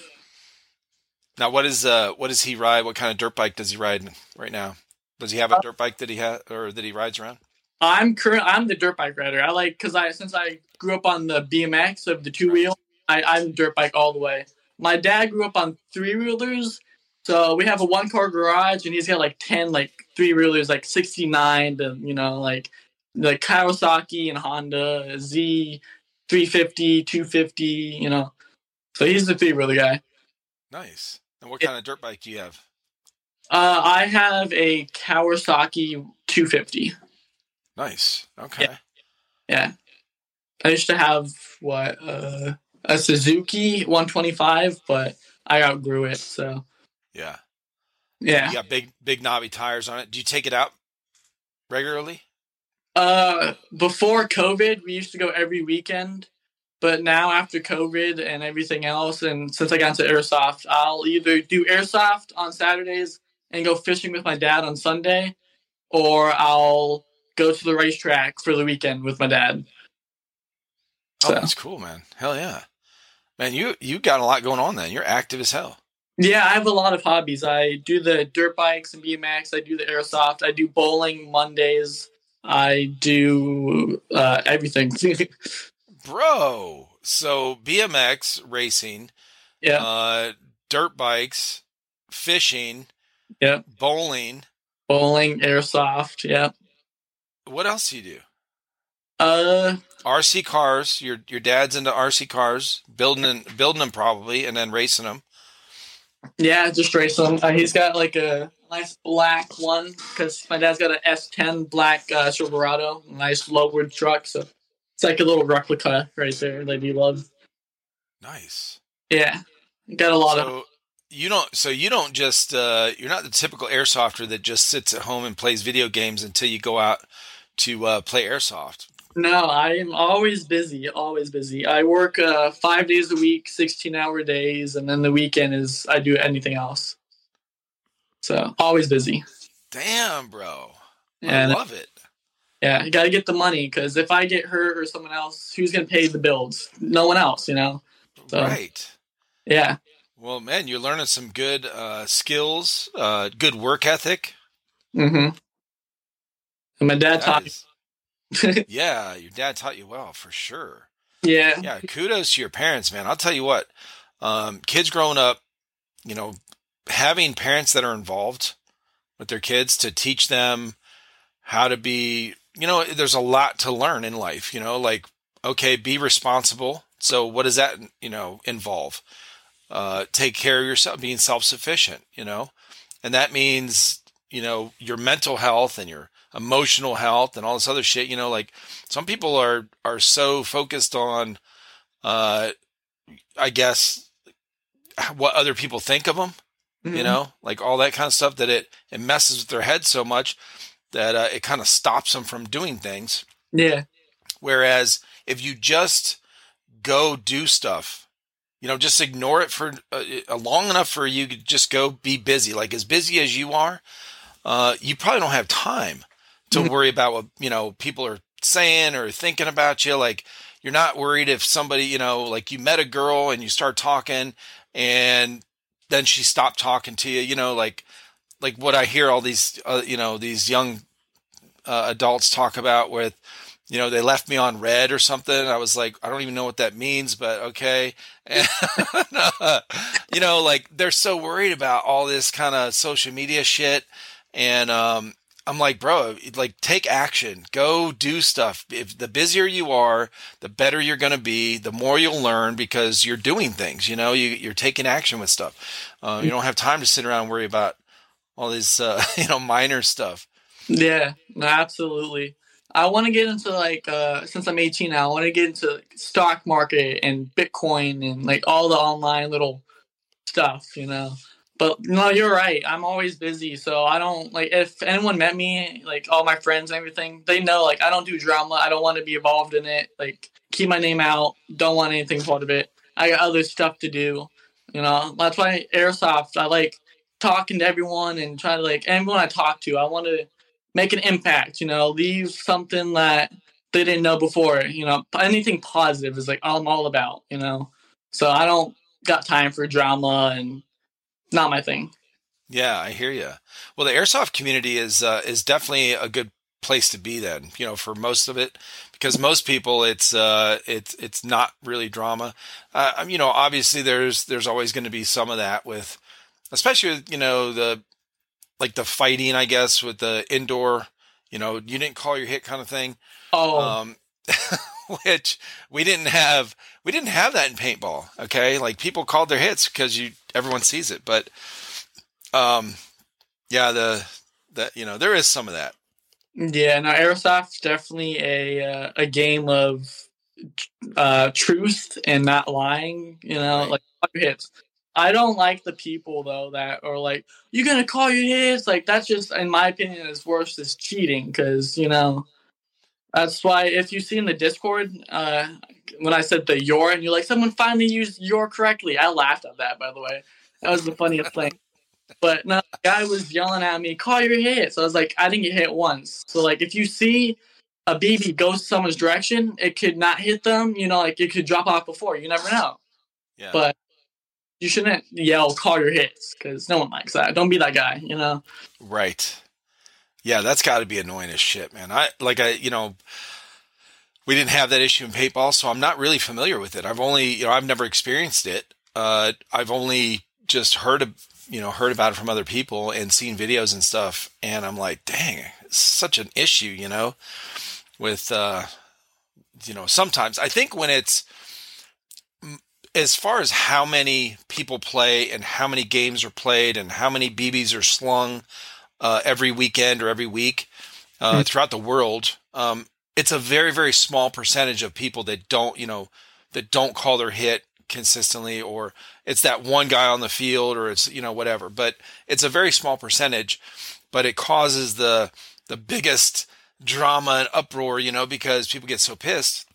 Now, what is uh what does he ride? What kind of dirt bike does he ride right now? Does he have a dirt bike that he has or that he rides around? I'm current. I'm the dirt bike rider. I like because I since I grew up on the BMX of the two wheel. I, I'm dirt bike all the way. My dad grew up on three wheelers, so we have a one car garage, and he's got like ten like three wheelers, like sixty nine, to you know like the Kawasaki and Honda Z 350, 250, you know. So he's the three wheeler guy. Nice. And what Yeah. kind of dirt bike do you have? Uh, I have a Kawasaki 250. Nice. Okay. Yeah. I used to have what uh, a Suzuki 125, but I outgrew it. So Yeah. yeah. You got big big knobby tires on it. Do you take it out regularly? Uh, before COVID, we used to go every weekend, but now after COVID and everything else, and since I got into airsoft, I'll either do airsoft on Saturdays and go fishing with my dad on Sunday, or I'll go to the racetrack for the weekend with my dad. Oh, that's cool, man. Hell yeah. Man, you you got a lot going on then. You're active as hell. Yeah, I have a lot of hobbies. I do the dirt bikes and BMX. I do the airsoft. I do bowling Mondays. I do uh, everything. Bro. So BMX racing, yeah, uh dirt bikes, fishing, Yeah. bowling. bowling, airsoft. Yeah. What else do you do? Uh, RC cars. Your your dad's into RC cars, building and building them probably, and then racing them. yeah, just race them. Uh, he's got like a nice black one because my dad's got an S10 black uh, Silverado, nice lowered truck. So it's like a little replica right there that he loves. Nice. Yeah, got a lot of. You don't. So you don't just. Uh, you're not the typical airsofter that just sits at home and plays video games until you go out to uh, play airsoft. No, I am always busy, always busy. I work uh, five days a week, 16 hour days, and then the weekend is I do anything else. So always busy. Damn, bro. I love it. Yeah, you got to get the money because if I get hurt or someone else, who's going to pay the bills? No one else, you know? So- right. Yeah. Well, man, you're learning some good uh, skills, uh, good work ethic. Mm hmm And my dad That taught is- me. yeah, your dad taught you well for sure. yeah. Yeah, kudos to your parents, man. I'll tell you what, um, kids growing up, you know, having parents that are involved with their kids to teach them how to be, you know, there's a lot to learn in life, you know, like, okay, be responsible. So what does that, you know, involve? Uh, take care of yourself, being self-sufficient, you know, and that means, you know, your mental health and your emotional health and all this other shit, you know, like some people are, are so focused on, uh, I guess what other people think of them, Mhm. you know, like all that kind of stuff that it, it messes with their head so much that uh, it kind of stops them from doing things. Yeah. Whereas if you just go do stuff, you know, just ignore it for uh, uh, long enough for you to just go be busy, like as busy as you are, uh, you probably don't have time to Mhm. worry about what, you know, people are saying or thinking about you. Like you're not worried if somebody, you know, like you met a girl and you start talking and then she stopped talking to you, you know, like, like what I hear all these, uh, you know, these young uh, adults talk about with, you know, they left me on read or something. I was like, I don't even know what that means, but okay. And, you know, like they're so worried about all this kind of social media shit. And, um, I'm like, bro, like take action, go do stuff. If the busier you are, the better you're going to be, the more you'll learn because you're doing things, you know, you, you're taking action with stuff. Uh, you don't have time to sit around and worry about all this, uh, you know, minor stuff. Yeah, absolutely. I want to get into like uh since I'm 18 now, I want to get into stock market and Bitcoin and like all the online little stuff, you know. But no, you're right. I'm always busy, so I don't like if anyone met me, like all my friends and everything, they know like I don't do drama. I don't want to be involved in it. Like keep my name out. Don't want anything part of it. I got other stuff to do. You know, that's why airsoft. I like talking to everyone and try to like anyone I talk to. I want to make an impact, you know, leave something that they didn't know before, you know, anything positive is like I'm all about, you know. So I don't got time for drama and not my thing. Yeah, I hear you. Well, the airsoft community is uh, is definitely a good place to be. Then, you know, for most of it, because most people, it's uh, it's it's not really drama. Uh, you know, obviously, there's there's always going to be some of that with, especially with, you know the like the fighting, I guess, with the indoor. You know, you didn't call your hit kind of thing. Oh, Um, which we didn't have. We didn't have that in paintball. Okay, like people called their hits because you everyone sees it, but um, yeah, the that you know there is some of that. yeah, now airsoft's definitely a uh, a game of uh, truth and not lying. You know, Right. like hits. I don't like the people though that are like, "You're gonna call your hits." Like that's just, in my opinion, is worse as cheating because you know. That's why if you see in the Discord, uh, when I said the your and you're like, someone finally used your correctly. I laughed at that, by the way. That was the funniest thing. But no, the guy was yelling at me, call your hit. So I was like, I didn't get hit once. So like if you see a BB go someone's direction, it could not hit them, you know, like it could drop off before. You never know. Yeah, But you shouldn't yell call your hits because no one likes that. Don't be that guy, you know. right. Yeah, that's got to be annoying as shit, man. I like I you know we didn't have that issue in paintball, so I'm not really familiar with it. I've only you know I've never experienced it. Uh, I've only just heard of you know heard about it from other people and seen videos and stuff, and I'm like, dang, it's such an issue, you know, with uh, you know sometimes I think when it's as far as how many people play and how many games are played and how many BBs are slung uh, every weekend or every week uh, mm-hmm. throughout the world, um, it's a very very small percentage of people that don't you know that don't call their hit consistently or it's that one guy on the field or it's you know whatever. But it's a very small percentage but it causes the the biggest drama and uproar you know because people get so pissed.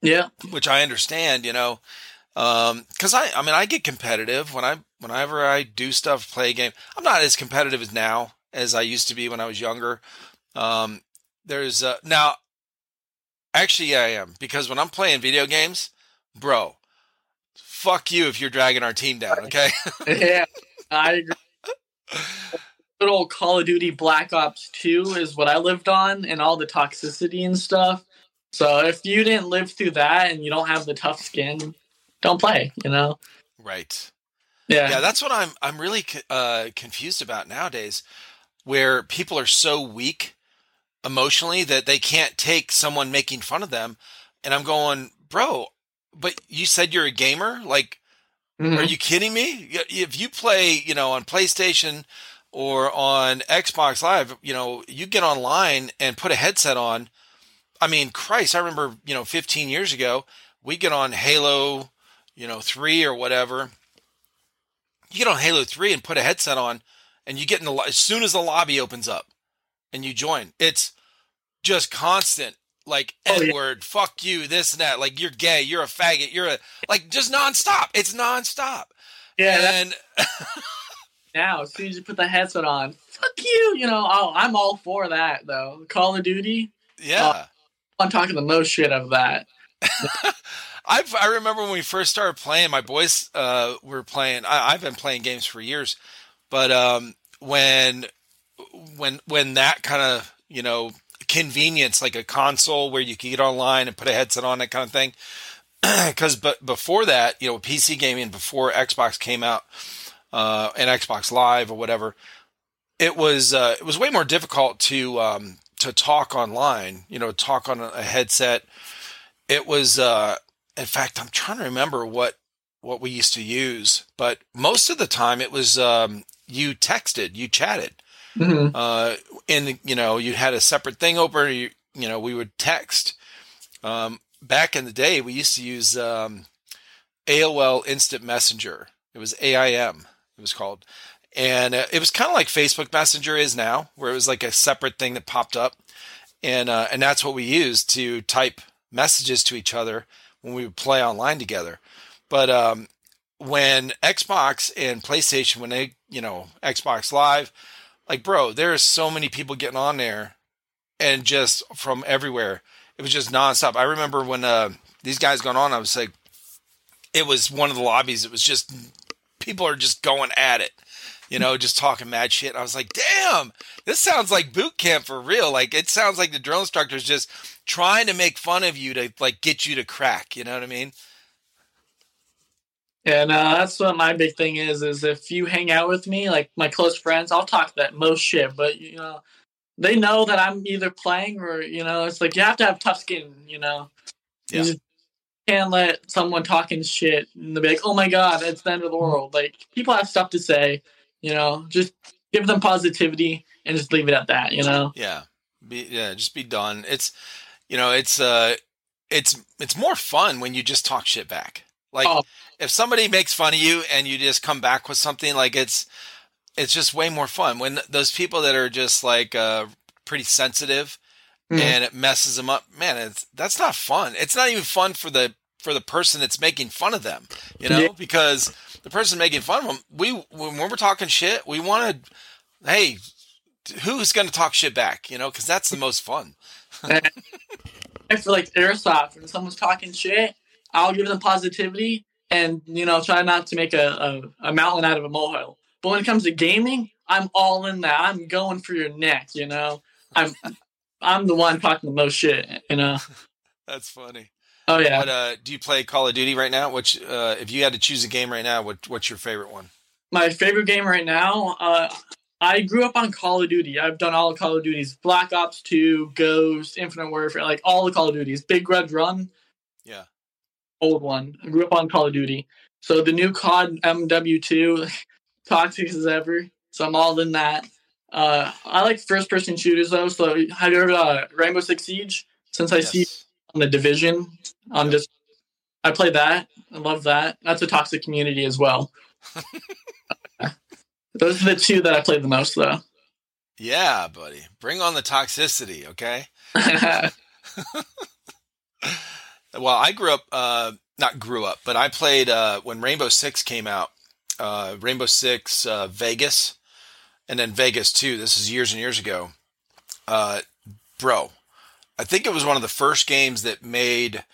Yeah. Which i understand you know um because i i mean i get competitive when i whenever i do stuff play a game i'm not as competitive as now as i used to be when i was younger um there's uh now actually yeah, i am because when i'm playing video games bro fuck you if you're dragging our team down, okay? yeah, I agree. Good old Call of Duty Black Ops 2 is what I lived on and all the toxicity and stuff. So if you didn't live through that and you don't have the tough skin, don't play, you know? Right. Yeah. Yeah, that's what I'm I'm really uh, confused about nowadays where people are so weak emotionally that they can't take someone making fun of them and I'm going, "Bro, but you said you're a gamer? Like, mm-hmm. are you kidding me? If you play, you know, on PlayStation or on Xbox Live, you know, you get online and put a headset on. I mean, Christ, I remember, you know, 15 years ago, we get on Halo, you know, 3 or whatever. You get on Halo 3 and put a headset on and you get in the as soon as the lobby opens up and you join. It's just constant like oh, N word, yeah. fuck you, this and that. Like you're gay, you're a faggot, you're a like just nonstop. It's nonstop. Yeah. And now, as soon as you put the headset on, fuck you. You know, oh, I'm all for that though. Call of Duty. Yeah. Uh, I'm talking the most shit of that. I I remember when we first started playing. My boys uh, were playing. I, I've been playing games for years, but um, when when when that kind of you know convenience, like a console where you can get online and put a headset on, that kind of thing. Because but before that, you know, PC gaming before Xbox came out uh, and Xbox Live or whatever, it was uh, it was way more difficult to um, to talk online. You know, talk on a headset. It was, uh, in fact, I'm trying to remember what what we used to use, but most of the time it was um, you texted, you chatted. Mm-hmm. Uh, and you know, you had a separate thing open. You, you know, we would text. Um, back in the day, we used to use um, AOL Instant Messenger. It was AIM. It was called, and uh, it was kind of like Facebook Messenger is now, where it was like a separate thing that popped up, and uh, and that's what we used to type messages to each other when we would play online together. But um, when Xbox and PlayStation, when they, you know, Xbox Live, like, bro, there are so many people getting on there and just from everywhere. It was just nonstop. I remember when uh, these guys got on, I was like, it was one of the lobbies. It was just people are just going at it, you know, just talking mad shit. I was like, damn, this sounds like boot camp for real. Like, it sounds like the drill instructor's just trying to make fun of you to like get you to crack. You know what I mean? And uh, that's what my big thing is: is if you hang out with me, like my close friends, I'll talk that most shit. But you know, they know that I'm either playing or you know, it's like you have to have tough skin. You know, yeah. you can't let someone talking shit and they be like, "Oh my god, it's the end of the world." Like people have stuff to say. You know, just give them positivity and just leave it at that. You know. Yeah. Be yeah. Just be done. It's you know, it's uh, it's it's more fun when you just talk shit back. Like. Oh if somebody makes fun of you and you just come back with something like it's it's just way more fun when those people that are just like uh, pretty sensitive mm-hmm. and it messes them up man it's that's not fun it's not even fun for the for the person that's making fun of them you know yeah. because the person making fun of them we when we're talking shit we want to hey who's going to talk shit back you know because that's the most fun i feel like airsoft when someone's talking shit i'll give them positivity and you know try not to make a, a, a mountain out of a molehill. But when it comes to gaming, I'm all in that. I'm going for your neck. You know, I'm I'm the one talking the most shit. You know. That's funny. Oh yeah. uh, do you play Call of Duty right now? Which, uh, if you had to choose a game right now, what what's your favorite one? my favorite game right now. Uh, I grew up on Call of Duty. I've done all the Call of Duties: Black Ops Two, Ghost, Infinite Warfare, like all the Call of Duties. Big Red One, Yeah. old one. I grew up on Call of Duty. So the new COD MW2, toxic as ever. So I'm all in that. Uh, I like first person shooters though. So have you of uh, Rainbow Six Siege? Since I see on the Division, Yep. just I play that. I love that. That's a toxic community as well. Those are the two that I play the most though. Yeah, buddy. Bring on the toxicity, okay? Well, I grew up, uh, not grew up, but I played uh, when Rainbow Six came out. Uh, Rainbow Six uh, Vegas, and then Vegas 2. This is years and years ago. Uh, bro, I think it was one of the first games that made,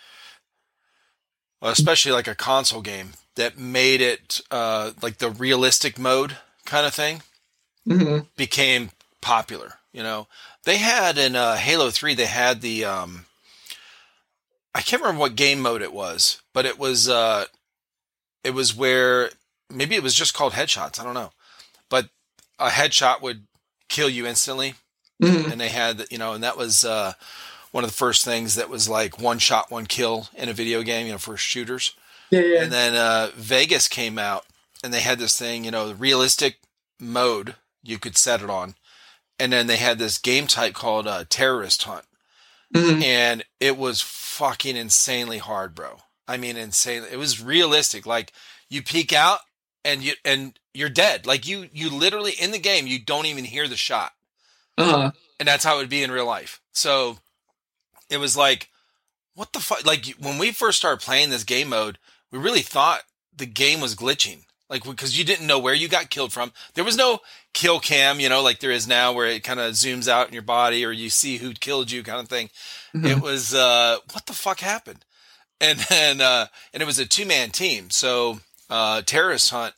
especially like a console game, that made it uh, like the realistic mode kind of thing hmm became popular. You know, they had in uh, Halo Three, they had the um, I can't remember what game mode it was, but it was uh, it was where maybe it was just called headshots. I don't know, but a headshot would kill you instantly, hmm and they had you know, and that was uh, one of the first things that was like one shot, one kill in a video game. You know, for shooters. Yeah, yeah. And then uh, Vegas came out, and they had this thing, you know, the realistic mode you could set it on, and then they had this game type called uh, Terrorist Hunt, Mhm. and it was fucking insanely hard, bro. I mean, insane. It was realistic. Like you peek out, and you and you're dead. Like you you literally in the game, you don't even hear the shot Uh-huh. and that's how it would be in real life. So it was like, what the fuck? Like when we first started playing this game mode, we really thought the game was glitching, like because you didn't know where you got killed from. There was no kill cam, you know, like there is now, where it kind of zooms out in your body or you see who killed you, kind of thing. Mhm. It was uh, what the fuck happened, and then uh, and it was a two man team. So uh, terrorist hunt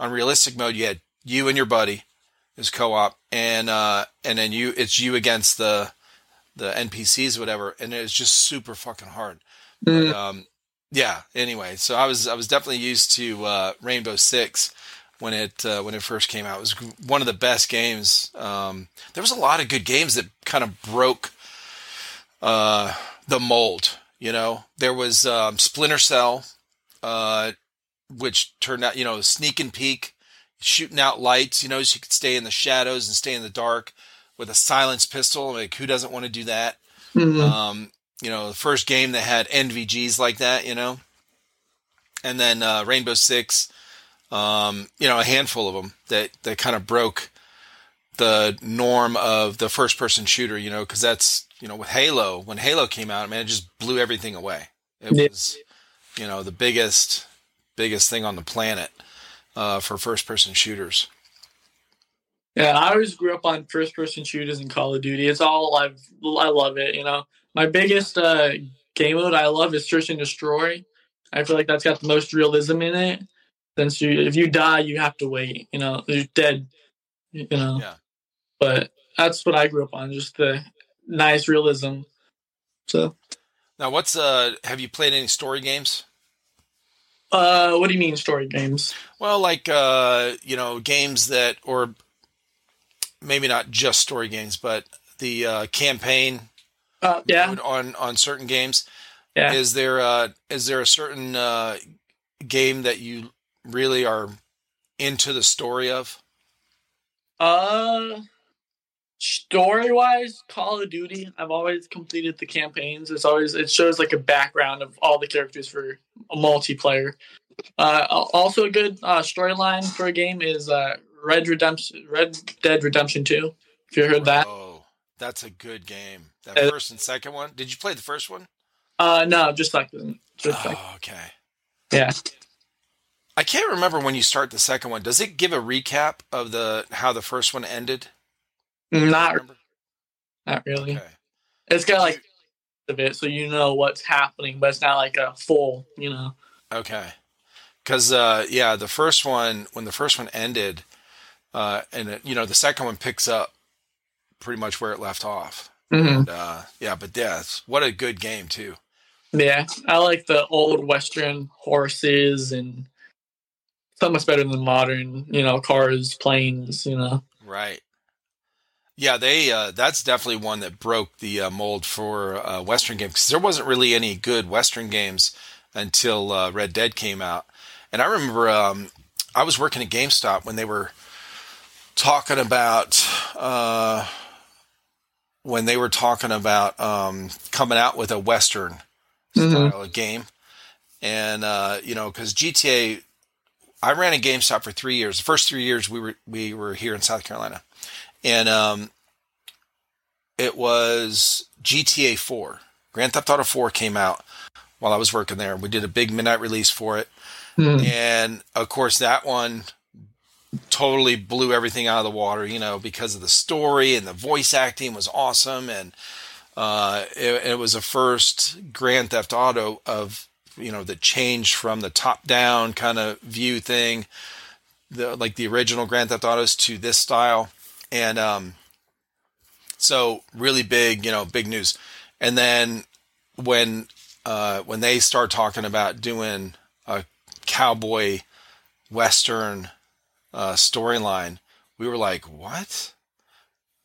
on realistic mode, you had you and your buddy is co-op, and uh, and then you it's you against the the NPCs, or whatever, and it was just super fucking hard. Mm. But, um, yeah. Anyway, so I was I was definitely used to uh, Rainbow Six when it uh, when it first came out. It was one of the best games. Um, there was a lot of good games that kind of broke uh, the mold. You know, there was um, Splinter Cell, uh, which turned out you know sneak and peek, shooting out lights. You know, so you could stay in the shadows and stay in the dark with a silenced pistol. Like who doesn't want to do that? Mhm. Um, you know, the first game that had NVGs like that, you know, and then uh, Rainbow Six, um, you know, a handful of them that that kind of broke the norm of the first person shooter, you know, because that's you know with Halo when Halo came out, man, it just blew everything away. It Yeah. was you know the biggest biggest thing on the planet uh, for first person shooters. Yeah, I always grew up on first person shooters and Call of Duty. It's all I've I love it, you know. My biggest uh game mode I love is Search and Destroy. I feel like that's got the most realism in it. Since you if you die you have to wait, you know, you're dead. You know. Yeah. But that's what I grew up on, just the nice realism. So Now, what's uh? Have you played any story games? uh what do you mean story games? Well, like uh, you know, games that, or maybe not just story games, but the uh, campaign Uh yeah. on on certain games. Yeah. Is there uh, is there a certain uh, game that you really are into the story of? Uh, story wise, Call of Duty. I've always completed the campaigns. It's always it shows like a background of all the characters for a multiplayer. Uh, also a good uh, storyline for a game is uh, Red Redemption, Red Dead Redemption Two. If you heard that, Oh, that's a good game. That Uh, first and second one. Did you play the first one? uh, no, just like just like Oh, okay. yeah. I can't remember when you start the second one. Does it give a recap of the how the first one ended? Not not really. Okay. It's got like of it, so you know what's happening, but it's not like a full. You know. Okay. Because uh, yeah, the first one when the first one ended, uh, and it, you know the second one picks up pretty much where it left off. hmm And, uh, yeah, but yeah, what a good game too. Yeah, I like the old western horses and so much better than modern, you know, cars, planes, you know. Right. Yeah, they uh, that's definitely one that broke the uh, mold for uh, Western games because there wasn't really any good Western games until uh, Red Dead came out. And I remember um, I was working at GameStop when they were talking about uh, when they were talking about um, coming out with a Western Mhm. style of game, and uh, you know because GTA, I ran a GameStop for three years. The first three years we were we were here in South Carolina, and um, it was GTA Four. Grand Theft Auto Four came out while I was working there. We did a big midnight release for it, Mhm. and of course that one totally blew everything out of the water you know because of the story and the voice acting was awesome. And uh, it, it was the first grand theft auto of you know the change from the top down kind of view thing the like the original grand theft autos to this style. And um so really big you know big news. And then when uh when they start talking about doing a cowboy western uh, storyline, we were like, "What?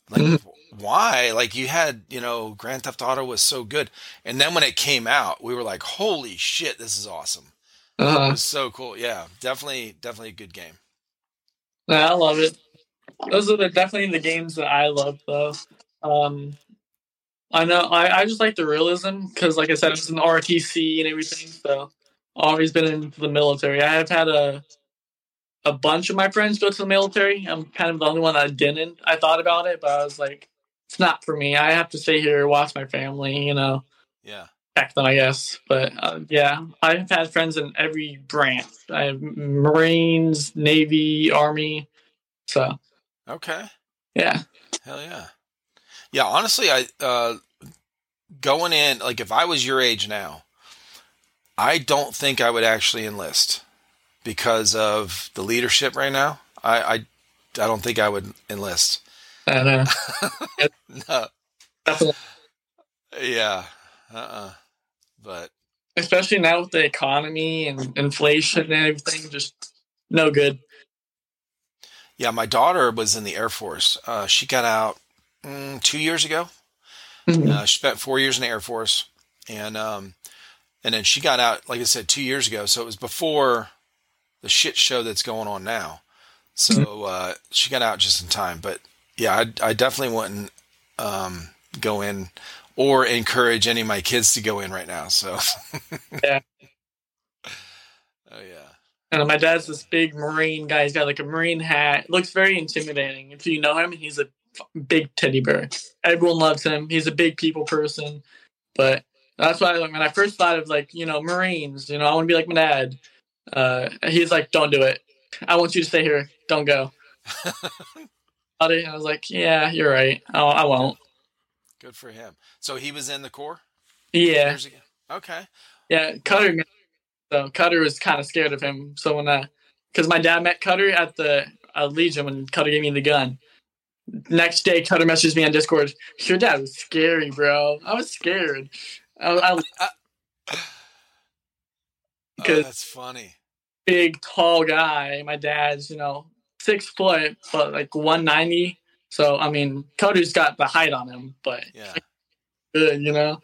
Like, Mhm. why? Like, you had, you know, Grand Theft Auto was so good, and then when it came out, we were like, "Holy shit, this is awesome! It Uh-huh. was so cool." Yeah, definitely, definitely a good game. Yeah, I love it. Those are the, definitely the games that I love, though. Um, I know I, I just like the realism because, like I said, it's an RTC and everything. So, always been into the military. I have had a a bunch of my friends go to the military. I'm kind of the only one that didn't. I thought about it, but I was like, it's not for me. I have to stay here, watch my family, you know, Yeah, back then, I guess. But uh, yeah, I've had friends in every branch. I have Marines, Navy, Army. So okay, yeah. hell yeah, yeah. Honestly, I uh, going in like if I was your age now, I don't think I would actually enlist because of the leadership right now. I I, I don't think I would enlist. And uh, No. definitely, Yeah. Uh. uh But especially now with the economy and inflation and everything, just no good. yeah, my daughter was in the Air Force. Uh, she got out mm, two years ago. Mhm. Uh, she spent four years in the Air Force, and um, and then she got out, like I said, two years ago. So it was before the shit show that's going on now. So uh, she got out just in time. But yeah, I, I definitely wouldn't um, go in or encourage any of my kids to go in right now. So Yeah. Oh yeah. And my dad's this big Marine guy. He's got like a Marine hat. Looks very intimidating. If you know him, he's a big teddy bear. Everyone loves him. He's a big people person. But that's why like, when I first thought of like, you know, Marines, you know, I want to be like my dad. Uh, he's like, don't do it. I want you to stay here. Don't go. I was like, yeah, you're right. Oh, I won't. Good for him. So he was in the Corps Yeah. years ago. Okay. Yeah, Cutter. So Cutter was kind of scared of him. So when I, because my dad met Cutter at the uh, Legion when Cutter gave me the gun. Next day, Cutter messaged me on Discord. Your dad was scary, bro. I was scared. I, I was Oh, Because- that's funny. big, tall guy. My dad's, you know, six foot, but like one ninety. So I mean, Cutter's got the height on him, but Yeah. good, you know.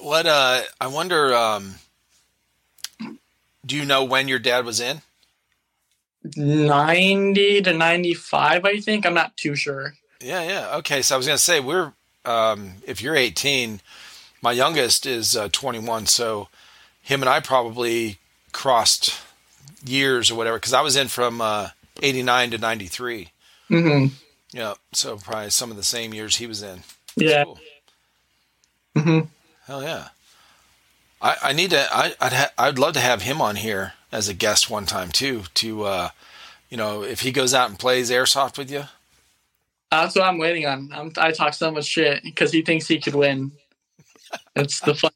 What uh I wonder um do you know when your dad was in? 90 to 95 i think i'm not too sure Yeah, yeah. Okay, so I was going to say we're um if you're 18, my youngest is uh, 21, so him and I probably crossed years or whatever cuz I was in from uh 89 to 93. hmm Yeah, so probably some of the same years he was in. yeah Cool. hmm Hell yeah. I, I need to. I, I'd ha, I'd love to have him on here as a guest one time too. To uh, you know, if he goes out and plays airsoft with you. that's what i'm waiting on I'm, i talk so much shit because he thinks he could win it's the fun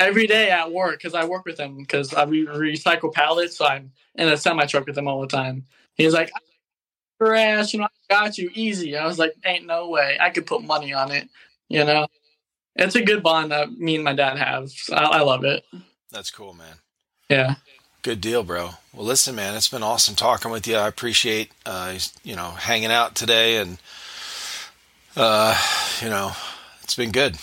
every day at work because i work with him because i re- recycle pallets so i'm in a semi truck with him all the time he's like ass you know i got you easy i was like ain't no way i could put money on it you know it's a good bond that me and my dad have I, I love it That's cool, man. yeah Good deal, bro. Well, listen, man, it's been awesome talking with you. I appreciate, uh, you know, hanging out today and, uh, you know, it's been good.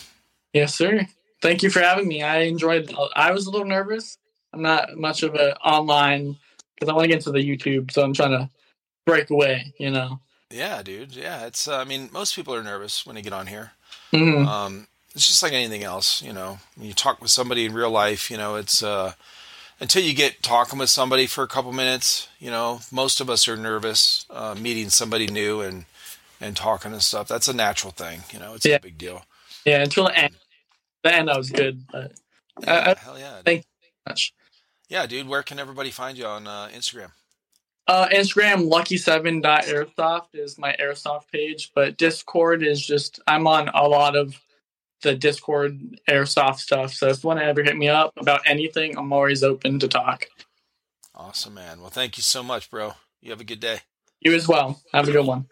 Yes, sir. Thank you for having me. I enjoyed. I was a little nervous. I'm not much of an online because I want to get into the YouTube, so I'm trying to break away. You know. Yeah, dude. Yeah, it's. Uh, I mean, most people are nervous when they get on here. Mhm. Um, it's just like anything else, you know. When you talk with somebody in real life, you know, it's uh, until you get talking with somebody for a couple minutes, you know, most of us are nervous uh, meeting somebody new and and talking and stuff. That's a natural thing, you know. It's Yeah. a big deal. Yeah, until the end. I was good, but Yeah, I- hell yeah. thank- much. yeah, dude. Where can everybody find you on uh, Instagram? Uh, Instagram lucky7.airsoft is my airsoft page, but Discord is just I'm on a lot of the Discord airsoft stuff. So if you want to ever hit me up about anything, I'm always open to talk. Awesome, man. Well, thank you so much, bro. You have a good day. You as well. Have a good one.